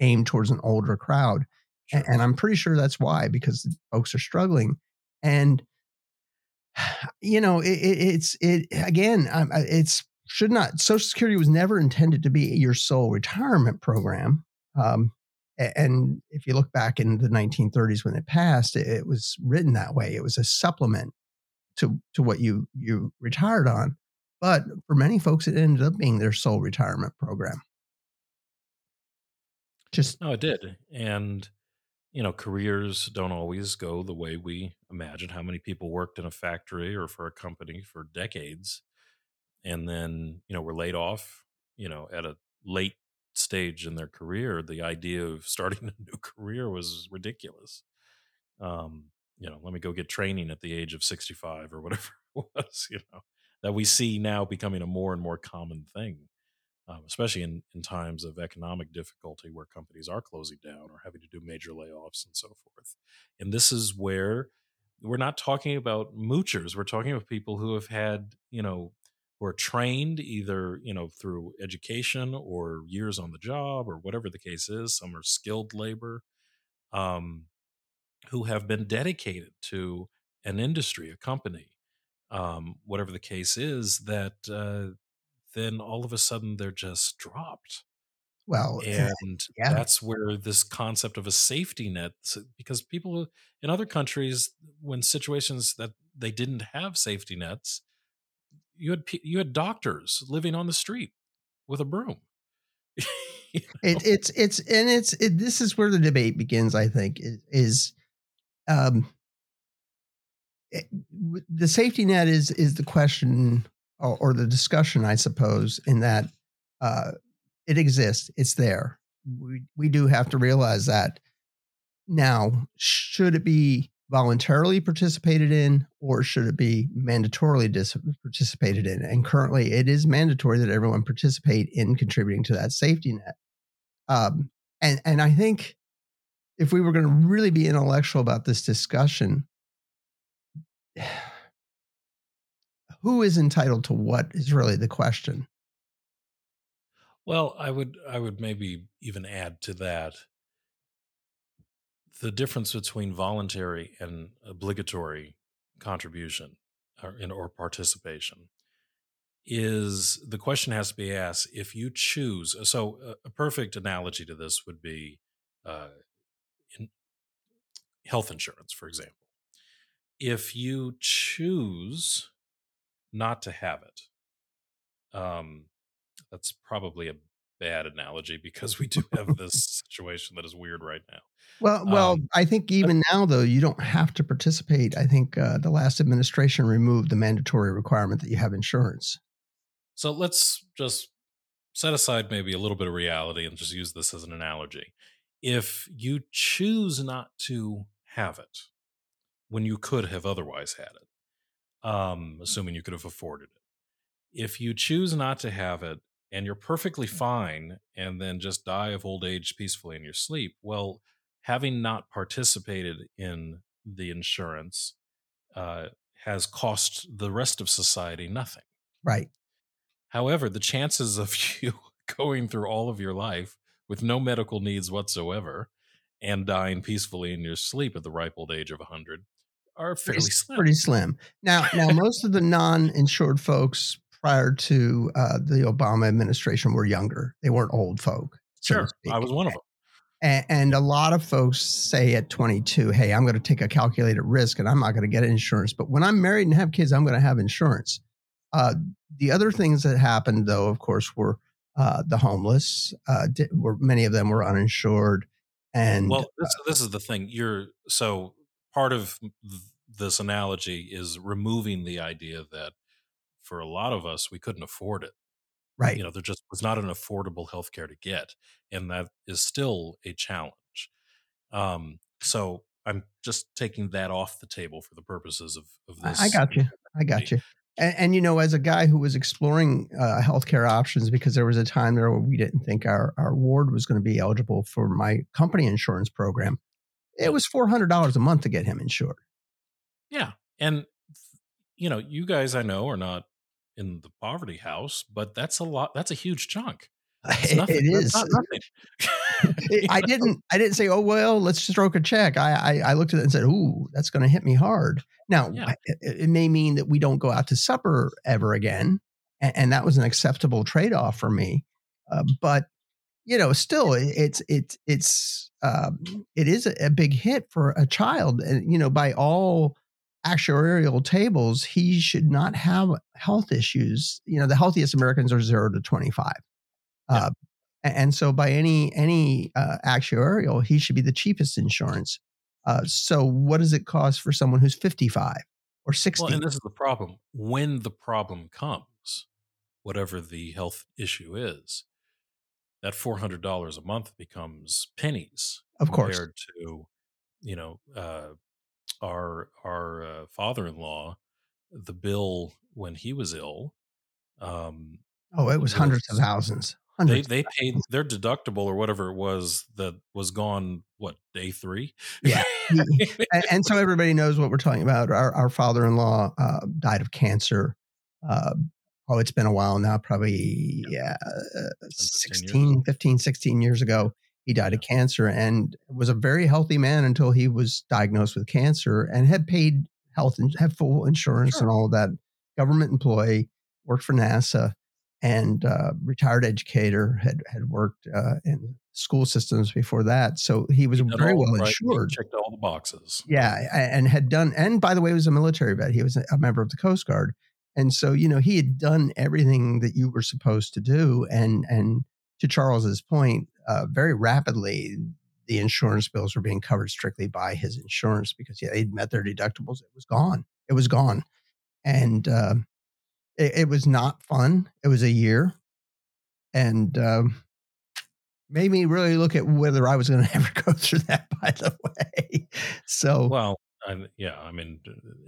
aimed towards an older crowd. Sure. And, and I'm pretty sure that's why because folks are struggling. And you know, it, it, it's it again. um, uh, It's should not. Social Security was never intended to be your sole retirement program. Um, and if you look back in the 1930s when it passed, it, it was written that way. It was a supplement to to what you you retired on. But for many folks, it ended up being their sole retirement program. Just No, it did. And, you know, careers don't always go the way we imagine. How many people worked in a factory or for a company for decades and then, you know, were laid off, you know, at a late stage in their career. The idea of starting [LAUGHS] a new career was ridiculous. Um, you know, let me go get training at the age of 65 or whatever [LAUGHS] it was, you know, that we see now becoming a more and more common thing um, especially in, in times of economic difficulty where companies are closing down or having to do major layoffs and so forth. And this is where we're not talking about moochers. We're talking about people who have had, you know, who are trained either, you know, through education or years on the job or whatever the case is. Some are skilled labor, um, who have been dedicated to an industry, a company, um, whatever the case is, that uh, then all of a sudden they're just dropped. well, [LAUGHS] And yeah. that's where this concept of a safety net, because people in other countries, when situations that they didn't have safety nets, you had you had doctors living on the street with a broom. [LAUGHS] You know? it, it's it's and it's it, this is where the debate begins i think is, is um it- the safety net is is the question or, or the discussion i suppose in that uh it exists it's there. We, we do have to realize that now should it be voluntarily participated in or should it be mandatorily dis- participated in? And currently it is mandatory that everyone participate in contributing to that safety net. Um, and and i think if we were going to really be intellectual about this discussion who is entitled to what is really the question Well, I would I would maybe even add to that the difference between voluntary and obligatory contribution or, or participation is the question has to be asked if you choose. So, a, a perfect analogy to this would be uh, in health insurance, for example. If you choose not to have it, um, that's probably a bad analogy because we do have [LAUGHS] this situation that is weird right now. Well, well, Um, I think even now though you don't have to participate. I think uh, the last administration removed the mandatory requirement that you have insurance. So let's just set aside maybe a little bit of reality and just use this as an analogy. If you choose not to have it when you could have otherwise had it, um, assuming you could have afforded it, if you choose not to have it and you're perfectly fine and then just die of old age peacefully in your sleep, well, having not participated in the insurance uh, has cost the rest of society nothing. Right. However, the chances of [LAUGHS] you going through all of your life with no medical needs whatsoever and dying peacefully in your sleep at the ripe old age of 100 are Pretty, fairly s- slim. pretty slim. Now, now most of the non-insured folks prior to uh, the Obama administration were younger. They weren't old folk. so Sure. I was one of them. A- And a lot of folks say at 22, hey, I'm going to take a calculated risk and I'm not going to get insurance. But when I'm married and have kids, I'm going to have insurance. Uh, the other things that happened, though, of course, were uh, the homeless. Uh, were many of them were uninsured, and Well, this, this is the thing. You're so part of this analogy is removing the idea that for a lot of us we couldn't afford it. right, You know, there just was not an affordable healthcare to get, and that is still a challenge. Um, so I'm just taking that off the table for the purposes of of this. I got you. I got you. And, and you know, as a guy who was exploring uh, healthcare options, because there was a time there where we didn't think our our ward was going to be eligible for my company insurance program. It was four hundred dollars a month to get him insured. Yeah. And, you know, you guys I know are not in the poverty house, but that's a lot. That's a huge chunk. It's [LAUGHS] nothing. it is. not nothing. [LAUGHS] You I didn't. I didn't say, "Oh well, let's stroke a check." I I, I looked at it and said, "Ooh, that's going to hit me hard." Now, Yeah. It, it may mean that we don't go out to supper ever again, and, and that was an acceptable trade off for me. Uh, but you know, still, it's it's it's um, it is a, a big hit for a child, and you know, by all actuarial tables, he should not have health issues. You know, the healthiest Americans are zero to twenty five. Uh, and so by any any uh, actuarial, he should be the cheapest insurance. Uh, so what does it cost for someone who's 55 or 60? Well, and this is the problem. When the problem comes, whatever the health issue is, that four hundred dollars a month becomes pennies Of course. compared to, you know, uh, our our uh, father-in-law. The bill when he was ill, um, oh, it was hundreds of thousands. they Hundreds. they paid their deductible or whatever it was that was gone. What day three? Yeah. [LAUGHS] and, and so everybody knows what we're talking about. Our, our father-in-law uh, died of cancer. Oh, it's been a while now, probably yeah, 15 years 16, 15, 16 years ago. He died of cancer and was a very healthy man until he was diagnosed with cancer and had paid health and had full insurance Sure. and all of that. Government employee, worked for NASA, and uh, retired educator. had had worked uh, in school systems before that, so he was He very well right- he insured. Checked all the boxes. Yeah, and had done, and by the way, was a military vet. He was a member of the Coast Guard, and so you know he had done everything that you were supposed to do. And and to Charles's point, uh, very rapidly the insurance bills were being covered strictly by his insurance because yeah, they'd met their deductibles. It was gone. It was gone, and uh, it, it was not fun. It was a year, and um, made me really look at whether I was going [LAUGHS] to ever go through that. By the way, so Well, I, yeah, I mean,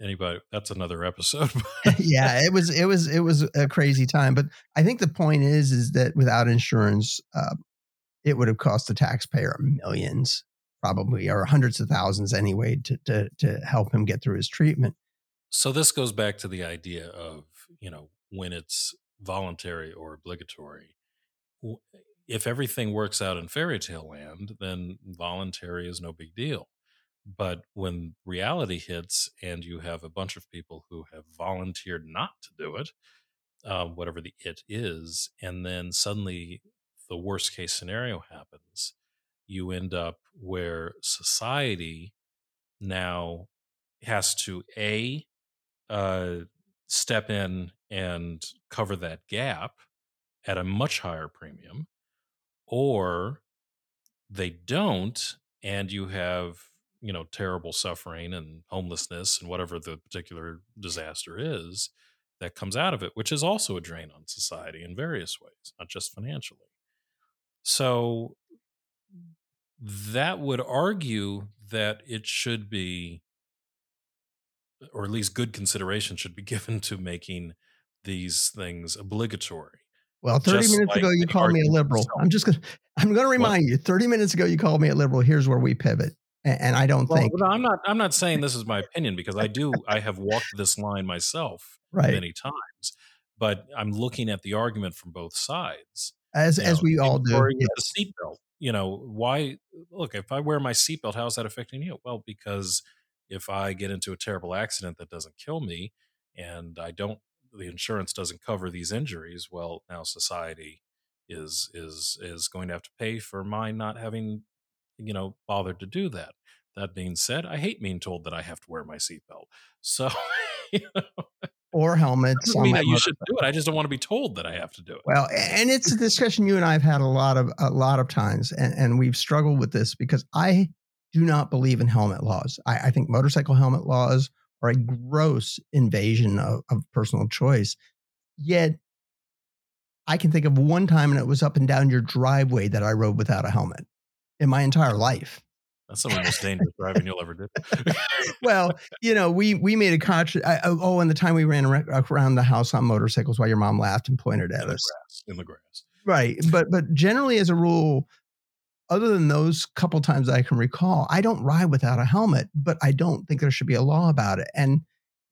anybody, that's another episode. [LAUGHS] [LAUGHS] yeah, it was it was it was a crazy time. But I think the point is is that without insurance, uh, it would have cost the taxpayer millions, probably, or hundreds of thousands anyway, to to to help him get through his treatment. so this goes back to the idea of, you know, when it's voluntary or obligatory. If everything works out in fairy tale land, then voluntary is no big deal. But when reality hits and you have a bunch of people who have volunteered not to do it, uh, whatever the it is, and then suddenly the worst case scenario happens, you end up where society now has to a uh, step in and cover that gap at a much higher premium, or they don't, and you have you know terrible suffering and homelessness and whatever the particular disaster is that comes out of it, which is also a drain on society in various ways, not just financially. So that would argue that it should be, or at least good consideration should be [LAUGHS] given to making these things obligatory. Well, 30 Just minutes like ago you called me a liberal. itself. I'm just gonna I'm gonna remind you, 30 minutes ago you called me a liberal. Here's where we pivot. A- And I don't Well, think I'm not. I'm not saying this is my [LAUGHS] opinion because I do. I have walked this line myself right. many times, but I'm looking at the argument from both sides. As You as know, we all do. Yes. the seatbelt. You know why? Look, if I wear my seatbelt, how's that affecting you? Well, because if I get into a terrible accident that doesn't kill me, and I don't, the insurance doesn't cover these injuries. Well, now society is is is going to have to pay for my not having, you know, bothered to do that. That being said, I hate being told that I have to wear my seatbelt. [LAUGHS] So, you know, Or helmets. doesn't mean that you should do it. I just don't want to be told that I have to do it. Well, and it's a discussion you and I have had a lot of a lot of times, and, and we've struggled with this because I do not believe in helmet laws. I, I think motorcycle helmet laws are a gross invasion of, of personal choice. Yet, I can think of one time, and it was up and down your driveway that I rode without a helmet in my entire life. That's some of the most dangerous driving you'll ever do. [LAUGHS] well, you know, we we made a conscious. I, oh, and the time we ran around the house on motorcycles while your mom laughed and pointed at in the us. grass. In the grass. Right. But but generally as a rule, other than those couple times I can recall, I don't ride without a helmet, but I don't think there should be a law about it. And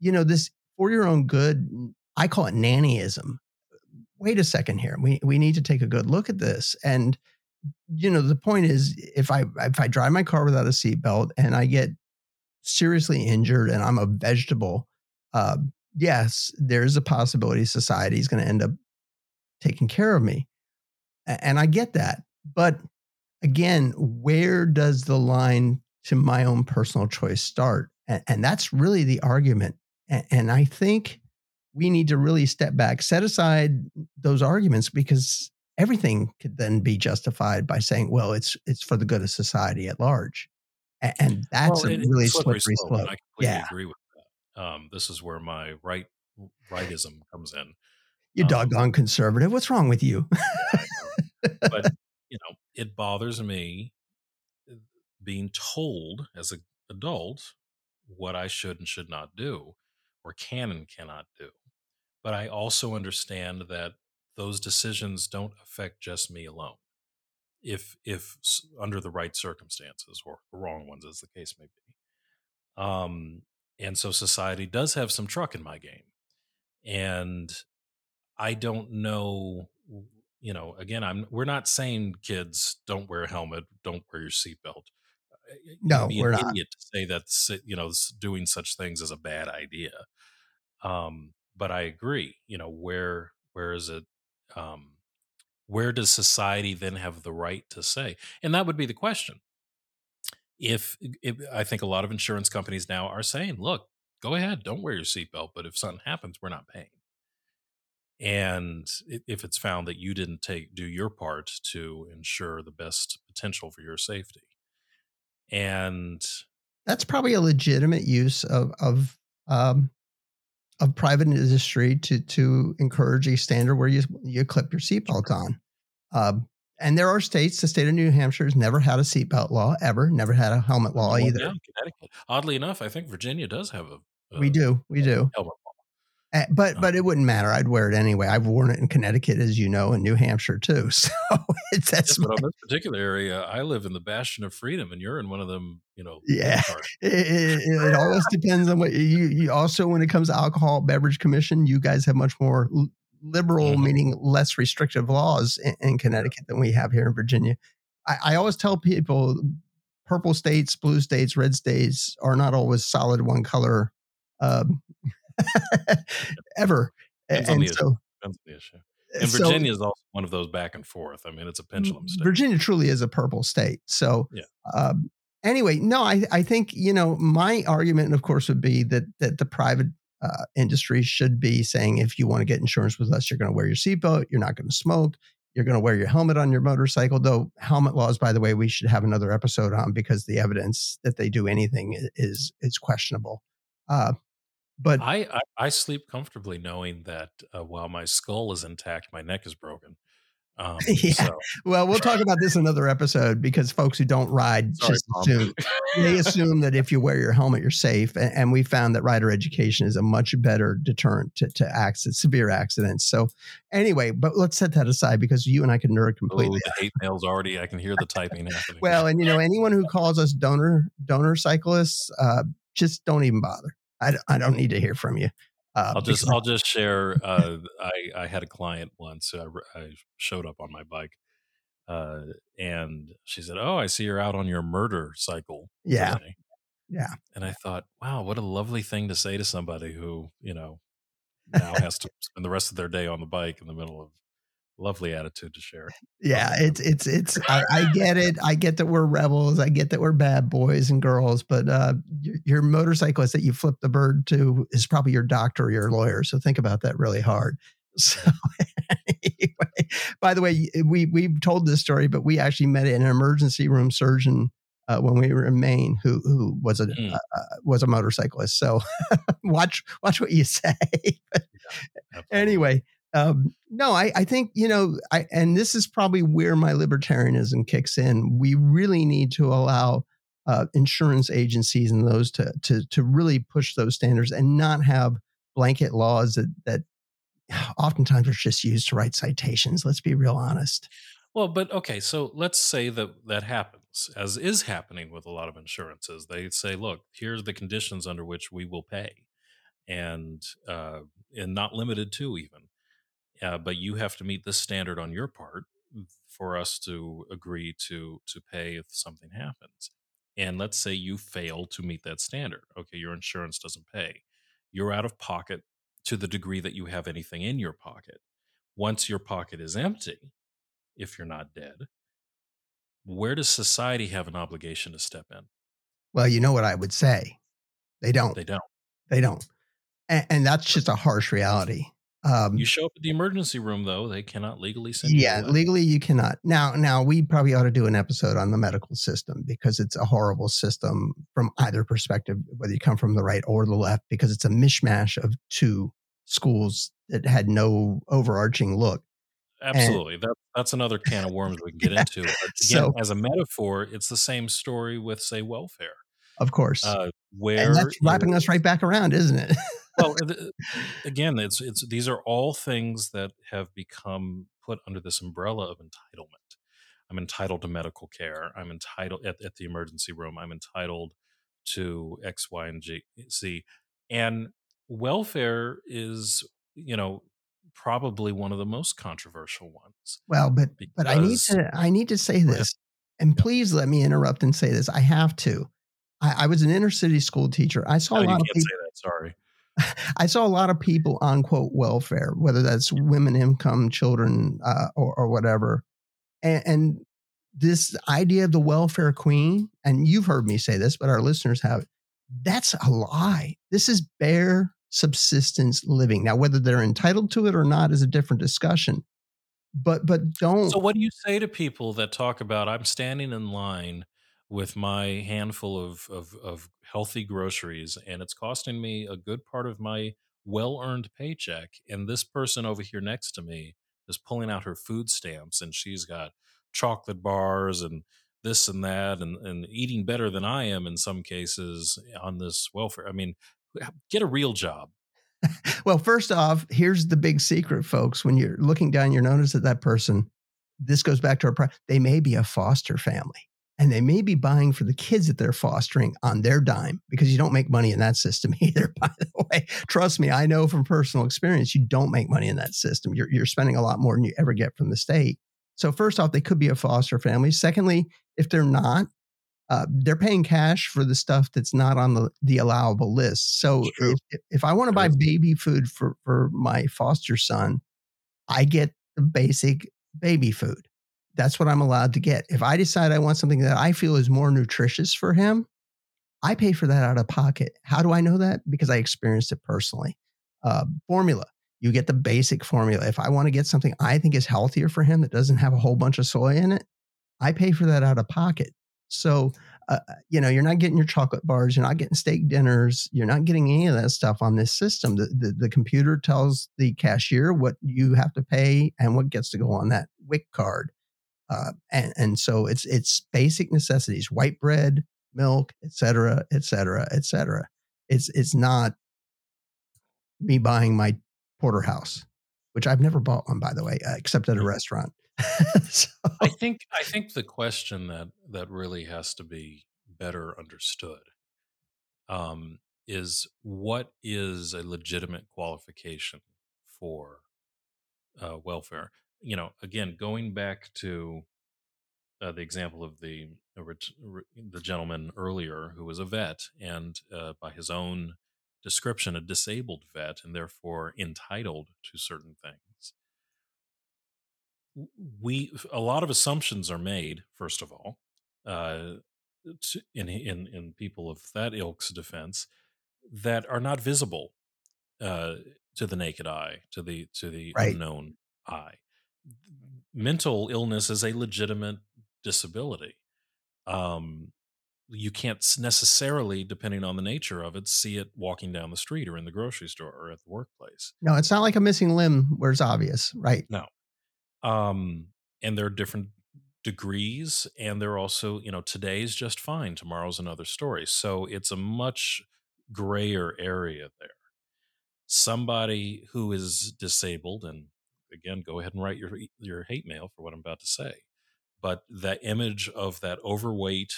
you know, this for your own good, I call it nannyism. Wait a second here. We we need to take a good look at this. And you know, the point is if I if I drive my car without a seatbelt and I get seriously injured and I'm a vegetable, uh, yes, there's a possibility society is going to end up taking care of me. And I get that. But again, where does the line to my own personal choice start? And, and that's really the argument. And, and I think we need to really step back, set aside those arguments because everything could then be justified by saying, well, it's it's for the good of society at large. A- And that's Well, a really slippery slippery slope, slope. I completely Yeah. agree with that. Um, this is where my right rightism comes in. You Um, doggone conservative. What's wrong with you? But [LAUGHS] you know, it bothers me uh, being told as an adult what I should and should not do, or can and cannot do. But I also understand that those decisions don't affect just me alone. If if under the right circumstances or the wrong ones, as the case may be. Um, and so society does have some truck in my game, and I don't know. You know, again, I'm. We're not saying kids don't wear a helmet, don't wear your seatbelt. Uh, No, we're an not. idiot to say that you know doing such things is a bad idea. Um, but I agree. You know, where where is it? Um, where does society then have the right to say? And that would be the question. If, if I think a lot of insurance companies now are saying, look, go ahead, don't wear your seatbelt, but if something happens, we're not paying. And if it's found that you didn't take do your part to ensure the best potential for your safety, and that's probably a legitimate use of of um, of private industry to to encourage a standard where you you clip your seatbelt on. Um, and there are states. The state of New Hampshire has never had a seatbelt law ever. Never had a helmet law Well, either. yeah, Connecticut. Oddly enough, I think Virginia does have a. we do. We do. helmet but Oh. but it wouldn't matter. I'd wear it anyway. I've worn it in Connecticut, as you know, and New Hampshire too. [LAUGHS] So it's that's but on this particular area, I live in the bastion of freedom, and you're in one of them. You know. Yeah. it, it, it always depends on what you, you also when it comes to alcohol beverage commission you guys have much more liberal Mhm. meaning less restrictive laws in, in connecticut than we have here in virginia I, I always tell people purple states blue states red states are not always solid one color um, [LAUGHS] ever Depends on and the so Depends on the issue. And so Virginia is also one of those back and forth. I mean, it's a pendulum state. Virginia truly is a purple state. So, Yeah. um, anyway, no, I, I think you know my argument, of course, would be that that the private uh, industry should be saying if you want to get insurance with us, you're going to wear your seatbelt, you're not going to smoke, you're going to wear your helmet on your motorcycle. Though helmet laws, by the way, we should have another episode on because the evidence that they do anything is is questionable. Uh, but I, I I sleep comfortably knowing that uh, while my skull is intact, my neck is broken. [LAUGHS] Um, Yeah. so, well, we'll talk about this another episode because folks who don't ride sorry, just assume they [LAUGHS] assume that if you wear your helmet, you're safe. A- And we found that rider education is a much better deterrent to, to accidents, severe accidents. So, anyway, but let's set that aside because you and I can nerd Oh, completely. the hate mail's already. I can hear the typing happening. Well, and you know, anyone who calls us donor donor cyclists, uh, just don't even bother. I, I don't need to hear from you. Uh, I'll just I'll just share. Uh, I I had a client once. who I, I showed up on my bike, uh, and she said, "Oh, I see you're out on your murder cycle." Yeah. today." Yeah. And I thought, wow, what a lovely thing to say to somebody who you know now has to spend the rest of their day on the bike in the middle of lovely attitude to share. Yeah, it's it's it's. I, I get it. I get that we're rebels. I get that we're bad boys and girls. But uh, your, your motorcyclist that you flip the bird to is probably your doctor or your lawyer. So think about that really hard. [LAUGHS] So anyway, by the way, we we've told this story, but we actually met an emergency room surgeon uh, when we were in Maine, who who was a Mm. uh, was a motorcyclist. So [LAUGHS] watch watch what you say. [LAUGHS] Absolutely. anyway um no i i think you know i and this is probably where my libertarianism kicks in we really need to allow uh, insurance agencies and those to to to really push those standards and not have blanket laws that that oftentimes are just used to write citations let's be real honest Well, but okay, so let's say that that happens, as is happening with a lot of insurances. They say, "Look, here's the conditions under which we will pay," and uh, and not limited to even. Uh, but you have to meet this standard on your part for us to agree to to pay if something happens. And let's say you fail to meet that standard. Okay, your insurance doesn't pay. You're out of pocket to the degree that you have anything in your pocket. Once your pocket is empty, if you're not dead, where does society have an obligation to step in? well you know what i would say they don't They don't. they don't and, and that's just a harsh reality um You show up at the emergency room, though, they cannot legally send you yeah away. legally you cannot now now we probably ought to do an episode on the medical system because it's a horrible system from either perspective whether you come from the right or the left because it's a mishmash of two schools that had no overarching look Absolutely. That, that's another can of worms we can get [LAUGHS] into. But again, So- as a metaphor, it's the same story with, say, welfare. of course Uh, where and that's wrapping us right back around isn't it [LAUGHS] well, again, it's it's these are all things that have become put under this umbrella of entitlement. I'm entitled to medical care. I'm entitled at, at the emergency room. I'm entitled to X, Y, and G, Z, and welfare is you know probably one of the most controversial ones. well but but i need to i need to say this and please let me interrupt and say this i have to I, I was an inner city school teacher. I saw No, a lot of people. say that. Sorry. [LAUGHS] I saw a lot of people on quote welfare, whether that's women, income, children, uh, or, or whatever. And, and this idea of the welfare queen, and you've heard me say this, but our listeners have, that's a lie. This is bare subsistence living. Now, whether they're entitled to it or not is a different discussion. But but don't. So, what do you say to people that talk about I'm standing in line with my handful of, of, of healthy groceries and it's costing me a good part of my well earned paycheck? And this person over here next to me is pulling out her food stamps and she's got chocolate bars and this and that and, and eating better than I am in some cases on this welfare. I mean, get a real job. [LAUGHS] well, first off, here's the big secret, folks. When you're looking down your notice at that person, this goes back to our, they may be a foster family and they may be buying for the kids that they're fostering on their dime because you don't make money in that system [LAUGHS] either by the way. Trust me i know from personal experience you don't make money in that system. You're, you're spending a lot more than you ever get from the state. So first off they could be a foster family. Secondly if they're not uh, they're paying cash for the stuff that's not on the, the allowable list. So if, if i want to buy baby food for, for my foster son i get the basic baby food that's what I'm allowed to get. If I decide I want something that I feel is more nutritious for him, I pay for that out of pocket. How do I know that? Because I experienced it personally. Uh, formula, you get the basic formula. If I want to get something I think is healthier for him that doesn't have a whole bunch of soy in it, I pay for that out of pocket. So, uh, you know, you're not getting your chocolate bars, you're not getting steak dinners, you're not getting any of that stuff on this system. The, the, the computer tells the cashier what you have to pay and what gets to go on that WIC card. Uh, and, and so it's it's basic necessities: white bread, milk, et cetera, et cetera, et cetera. It's it's not me buying my porterhouse, which I've never bought one, by the way, uh, except at a restaurant. [LAUGHS] so. I think I think the question that that really has to be better understood um, is what is a legitimate qualification for uh, welfare you know, again, going back to uh, the example of the the gentleman earlier who was a vet and uh, by his own description a disabled vet and therefore entitled to certain things we a lot of assumptions are made first of all uh, to, in in in people of that ilk's defense that are not visible uh, to the naked eye to the to the right. unknown eye mental illness is a legitimate disability. Um, you can't necessarily, depending on the nature of it, see it walking down the street or in the grocery store or at the workplace. No, it's not like a missing limb where it's obvious, right? No. Um, and there are different degrees, and they're also, you know, today's just fine, tomorrow's another story. So it's a much grayer area there. Somebody who is disabled and again, go ahead and write your your hate mail for what I'm about to say. But that image of that overweight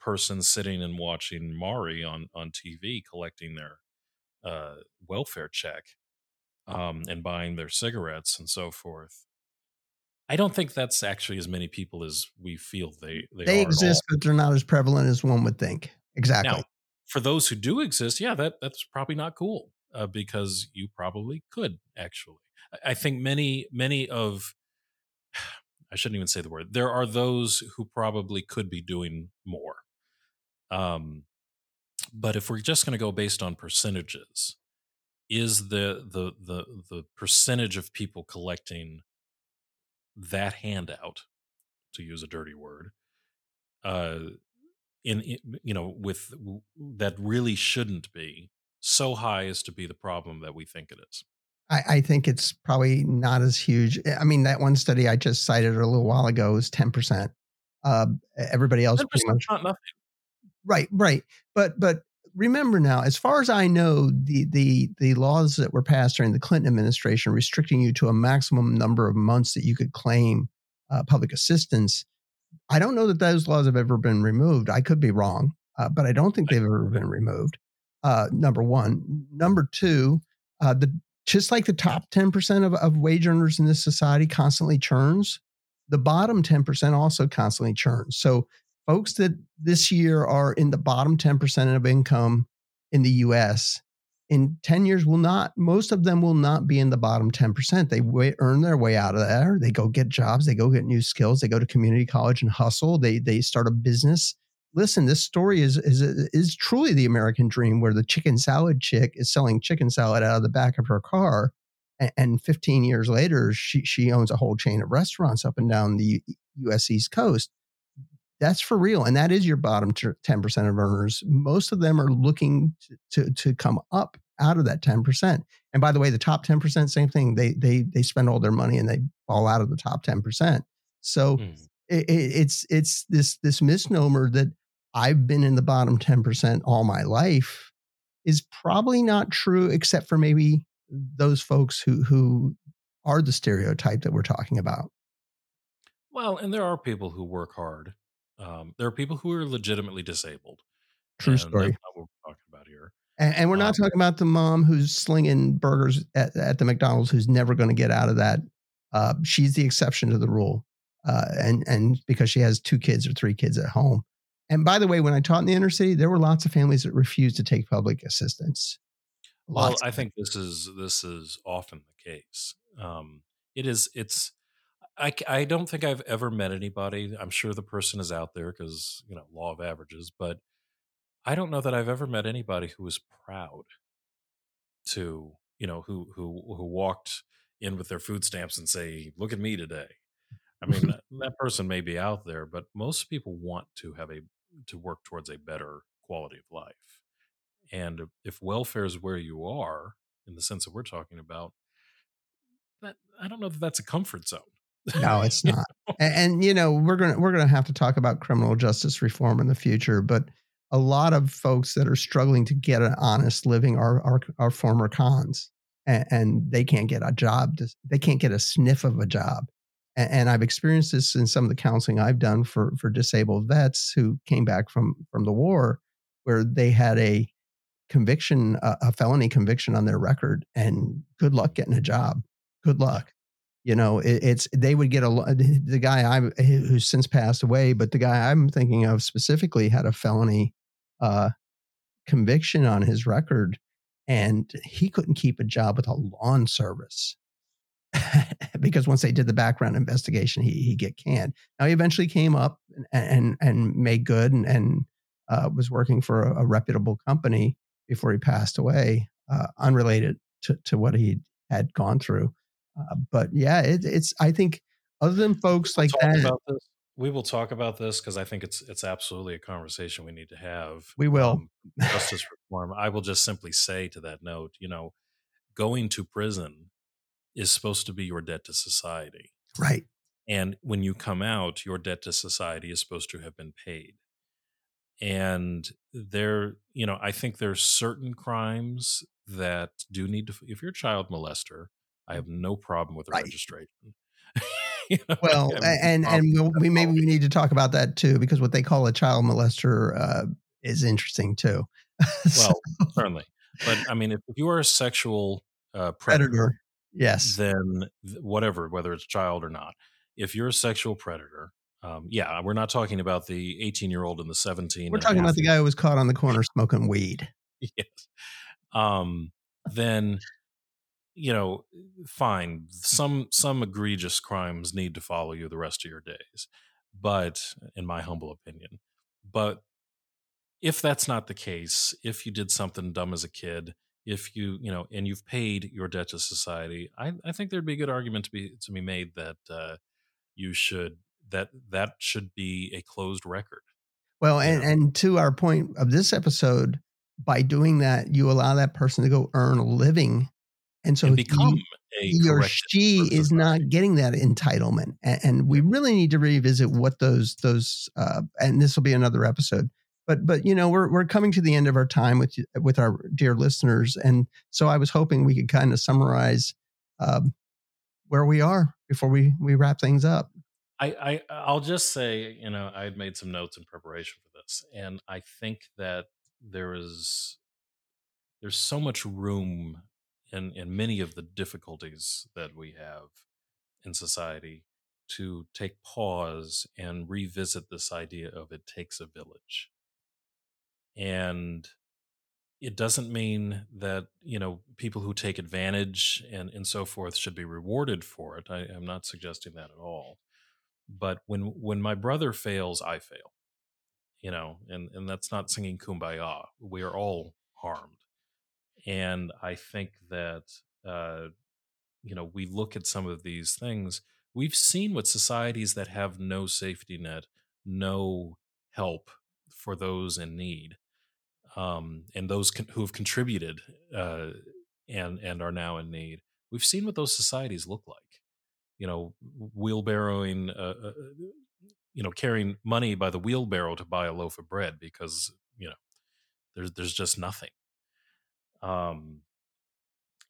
person sitting and watching Maury on on TV collecting their uh, welfare check um, and buying their cigarettes and so forth. I don't think that's actually as many people as we feel they they, they exist, but they're not as prevalent as one would think. Exactly. Now, for those who do exist, yeah, that that's probably not cool uh, because you probably could actually. I think many many of [SIGHS] I shouldn't even say the word. There are those who probably could be doing more. Um, but if we're just going to go based on percentages, is the the the the percentage of people collecting that handout, to use a dirty word, uh, in, in you know with that really shouldn't be so high as to be the problem that we think it is. I, I, think it's probably not as huge. Eh, I mean, that one study I just cited a little while ago is 10%. Uh, everybody else pretty much. Not nothing. Right, right. But, but remember now, as far as I know, the, the, the laws that were passed during the Clinton administration restricting you to a maximum number of months that you could claim uh, public assistance, I don't know that those laws have ever been removed. I could be wrong, uh, but I don't think they've ever been removed. Uh, number one. Number two, uh, the just like the top 10% of, of wage earners in this society constantly churns, the bottom 10% also constantly churns. So, folks that this year are in the bottom 10% of income in the US in 10 years will not, most of them will not be in the bottom 10%. They earn their way out of there. They go get jobs, they go get new skills, they go to community college and hustle, they, they start a business listen, this story is is is truly the American dream, where the chicken salad chick is selling chicken salad out of the back of her car, and, and 15 years later, she she owns a whole chain of restaurants up and down the U.S. East Coast. That's for real, and that is your bottom 10 percent of earners. Most of them are looking to, to to come up out of that 10 percent. And by the way, the top 10 percent, same thing. They they they spend all their money and they fall out of the top 10 percent. So Mm. it, it, it's it's this this misnomer that I've been in the bottom ten percent all my life is probably not true, except for maybe those folks who who are the stereotype that we're talking about. Well, and there are people who work hard. Um, there are people who are legitimately disabled. True story. That's not what we're talking about here. And, and we're not Um, talking about the mom who's slinging burgers at, at the McDonald's who's never going to get out of that. Uh, she's the exception to the rule, uh, and and because she has two kids or three kids at home. And by the way, when I taught in the inner city, there were lots of families that refused to take public assistance. Well, I think this is this is often the case. Um, it is. It's. it's i don't think I've ever met anybody. I'm sure the person is out there because you know law of averages, but I don't know that I've ever met anybody who was proud to you know who who who walked in with their food stamps and say, "Look at me today." I mean, that, [LAUGHS] that person may be out there, but most people want to have a to work towards a better quality of life. And if welfare is where you are, in the sense that we're talking about, that I don't know that that's a comfort zone. No, it's [LAUGHS] You not. And, and you know, we're gonna we're gonna have to talk about criminal justice reform in the future, but a lot of folks that are struggling to get an honest living are are, are former cons, and, and they can't get a job. to- They can't get a sniff of a job. And, and I've experienced this in some of the counseling I've done for for disabled vets who came back from from the war, where they had a conviction, a, a felony conviction on their record, and good luck getting a job. Good luck. You know it, it's they would get a the guy i who's since passed away but the guy i'm thinking of specifically had a felony uh conviction on his record and he couldn't keep a job with a lawn service [LAUGHS] because once they did the background investigation he he get canned now he eventually came up and and, and made good and, and uh, was working for a, a reputable company before he passed away uh, unrelated to, to what he had gone through uh, but yeah, it, it's. I think other than folks like that, about this. We will talk about this because I think it's it's absolutely a conversation we need to have. We will. Um, justice reform. I will just simply say to that note, you know, going to prison is supposed to be your debt to society. right? And when you come out, your debt to society is supposed to have been paid. And there, you know, I think there's certain crimes that do need to, if you're a child molester, I have no problem with the Right. registration. [LAUGHS] You know, Well, I and and we'll, we maybe we need to talk about that too because what they call a child molester uh, is interesting too. [LAUGHS] So, Well, certainly. But I mean, if, if you are a sexual uh, predator, predator, yes, then whatever, whether it's child or not, if you're a sexual predator, um, yeah, we're not talking about the 18 year old and the 17. we're talking about the guy who was caught on the corner [LAUGHS] smoking weed. yes. Um, then you know, fine. Some some egregious crimes need to follow you the rest of your days, but in my humble opinion, but if that's not the case, if you did something dumb as a kid, if you you know, and you've paid your debt to society, I, I think there'd be a good argument to be to be made that uh, you should that that should be a closed record. Well, and Yeah. and to our point of this episode, by doing that, you allow that person to go earn a living, and so and he- become a he or she is not getting that entitlement and, and we really need to revisit what those those uh, and this will be another episode but but you know we're we're coming to the end of our time with with our dear listeners and so i was hoping we could kind of summarize um, where we are before we we wrap things up I, I I'll just say, you know, I had made some notes in preparation for this, and I think that there is there's so much room in in many of the difficulties that we have in society to take pause and revisit this idea of it takes a village. And it doesn't mean that, you know, people who take advantage and, and so forth should be rewarded for it. I, I'm not suggesting that at all but when when my brother fails i fail you know and and that's not singing kumbaya we are all harmed and i think that uh you know we look at some of these things we've seen what societies that have no safety net no help for those in need um and those con- who have contributed uh and and are now in need we've seen what those societies look like you know, wheelbarrowing, uh, uh, you know, carrying money by the wheelbarrow to buy a loaf of bread because you know there's there's just nothing. Um,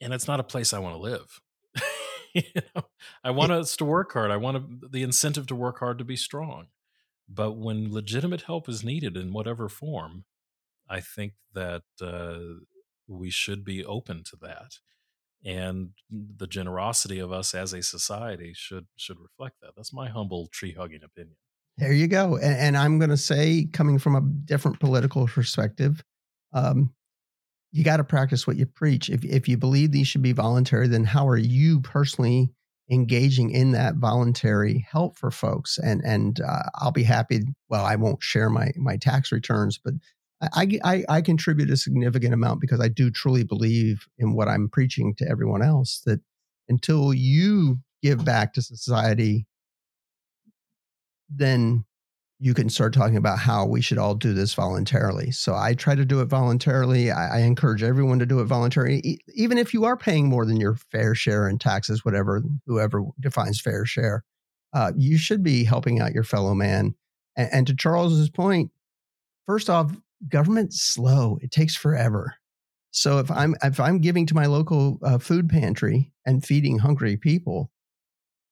and it's not a place I want to live. [LAUGHS] you know, I want us to work hard. I want the incentive to work hard to be strong. But when legitimate help is needed in whatever form, I think that uh, we should be open to that and the generosity of us as a society should should reflect that. That's my humble tree hugging opinion. There you go and, and i'm going to say coming from a different political perspective um, you got to practice what you preach. If, if you believe these should be voluntary then how are you personally engaging in that voluntary help for folks? And and uh, i'll be happy well i won't share my my tax returns but I, I, I contribute a significant amount because I do truly believe in what I'm preaching to everyone else that until you give back to society, then you can start talking about how we should all do this voluntarily. So I try to do it voluntarily. I, I encourage everyone to do it voluntarily, e- even if you are paying more than your fair share in taxes, whatever, whoever defines fair share. Uh, you should be helping out your fellow man. And, and to Charles's point, first off, government's slow. It takes forever. So if I'm if I'm giving to my local uh, food pantry and feeding hungry people,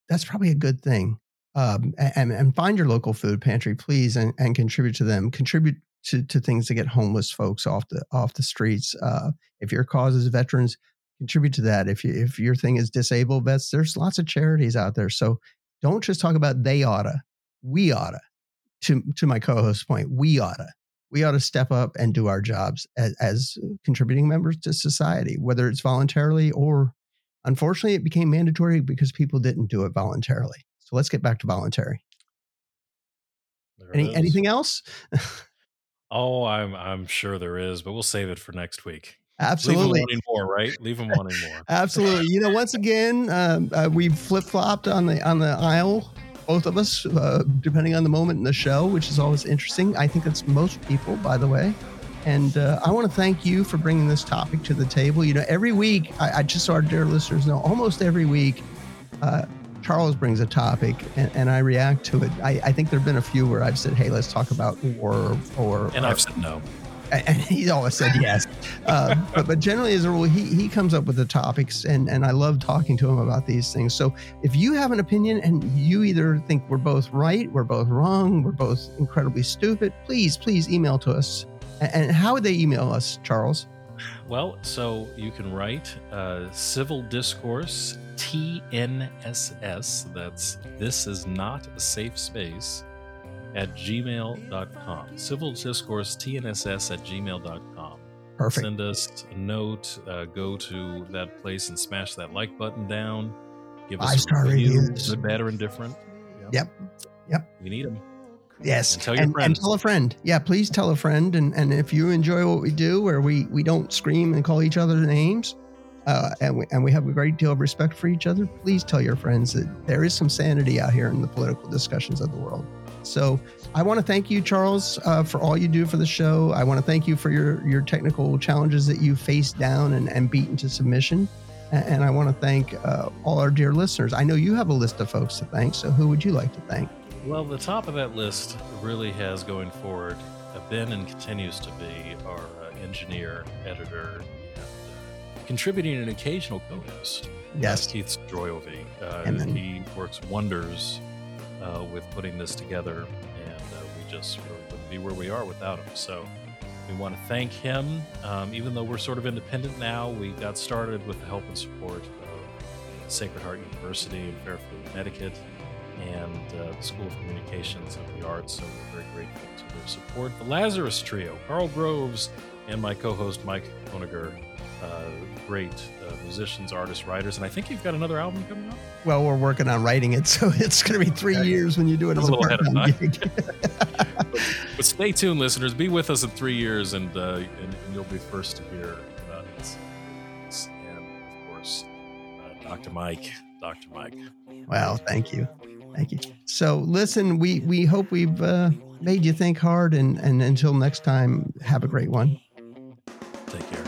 that's probably a good thing. Um, and, and find your local food pantry, please, and, and contribute to them. Contribute to, to things to get homeless folks off the off the streets. Uh, if your cause is veterans, contribute to that. If you, if your thing is disabled vets, there's lots of charities out there. So don't just talk about they oughta, we oughta. To to my co-host's point, we oughta we ought to step up and do our jobs as, as, contributing members to society, whether it's voluntarily or unfortunately it became mandatory because people didn't do it voluntarily. So let's get back to voluntary. Any, anything else? [LAUGHS] oh, I'm I'm sure there is, but we'll save it for next week. Absolutely. Leave them wanting more, right? Leave them wanting more. [LAUGHS] Absolutely. You know, once again, um, uh, we've flip flopped on the on the aisle both of us, uh, depending on the moment in the show, which is always interesting. I think that's most people, by the way. And uh, I want to thank you for bringing this topic to the table. You know, every week, I, I just so our dear listeners know, almost every week, uh, Charles brings a topic and, and I react to it. I, I, think there have been a few where I've said, hey, let's talk about war or. And I've said no [LAUGHS] and he's always said yes. Uh, but but generally, as a rule, he he comes up with the topics, and and I love talking to him about these things. So if you have an opinion and you either think we're both right, we're both wrong, we're both incredibly stupid, please please email to us. And how would they email us, Charles? Well, so you can write uh, civil discourse TNSS. That's this is not a safe space at gmail.com. Civil discourse TNSS at gmail.com. Perfect. Send us a note. Uh, go to that place and smash that like button down. Give us Five star reviews. Good, bad, or indifferent. Yep. Yep. yep. We need them. Yes. And tell your and, friends. And tell a friend. Yeah, please tell a friend. And, and if you enjoy what we do, where we, we don't scream and call each other names, uh, and, we, and we have a great deal of respect for each other, please tell your friends that there is some sanity out here in the political discussions of the world. So I want to thank you, Charles, uh, for all you do for the show. I want to thank you for your, your technical challenges that you faced down and, and beaten to submission. And I want to thank uh, all our dear listeners. I know you have a list of folks to thank. So who would you like to thank? Well, the top of that list really has going forward been and continues to be our uh, engineer, editor, and uh, contributing an occasional co-host. Yes, Keith Stroyovi. Uh, he works wonders uh, with putting this together, and uh, we just wouldn't be where we are without him. So we want to thank him. Um, even though we're sort of independent now, we got started with the help and support of Sacred Heart University in Fairfield, Connecticut, and uh, the School of Communications and the Arts. So we're very grateful to their support. The Lazarus Trio, Carl Groves, and my co-host Mike Koniger uh, great musicians, artists, writers, and I think you've got another album coming up. Well, we're working on writing it, [LAUGHS] so it's going to be three years when you do it as a, a part-time gig. but, [LAUGHS] but, stay tuned, listeners. Be with us in three years, and, uh, and, and you'll be first to hear about it. And of course, uh, Dr. Mike, Dr. Mike. Well, thank you, thank you. So, listen, we we hope we've uh, made you think hard, and and until next time, have a great one. Take care.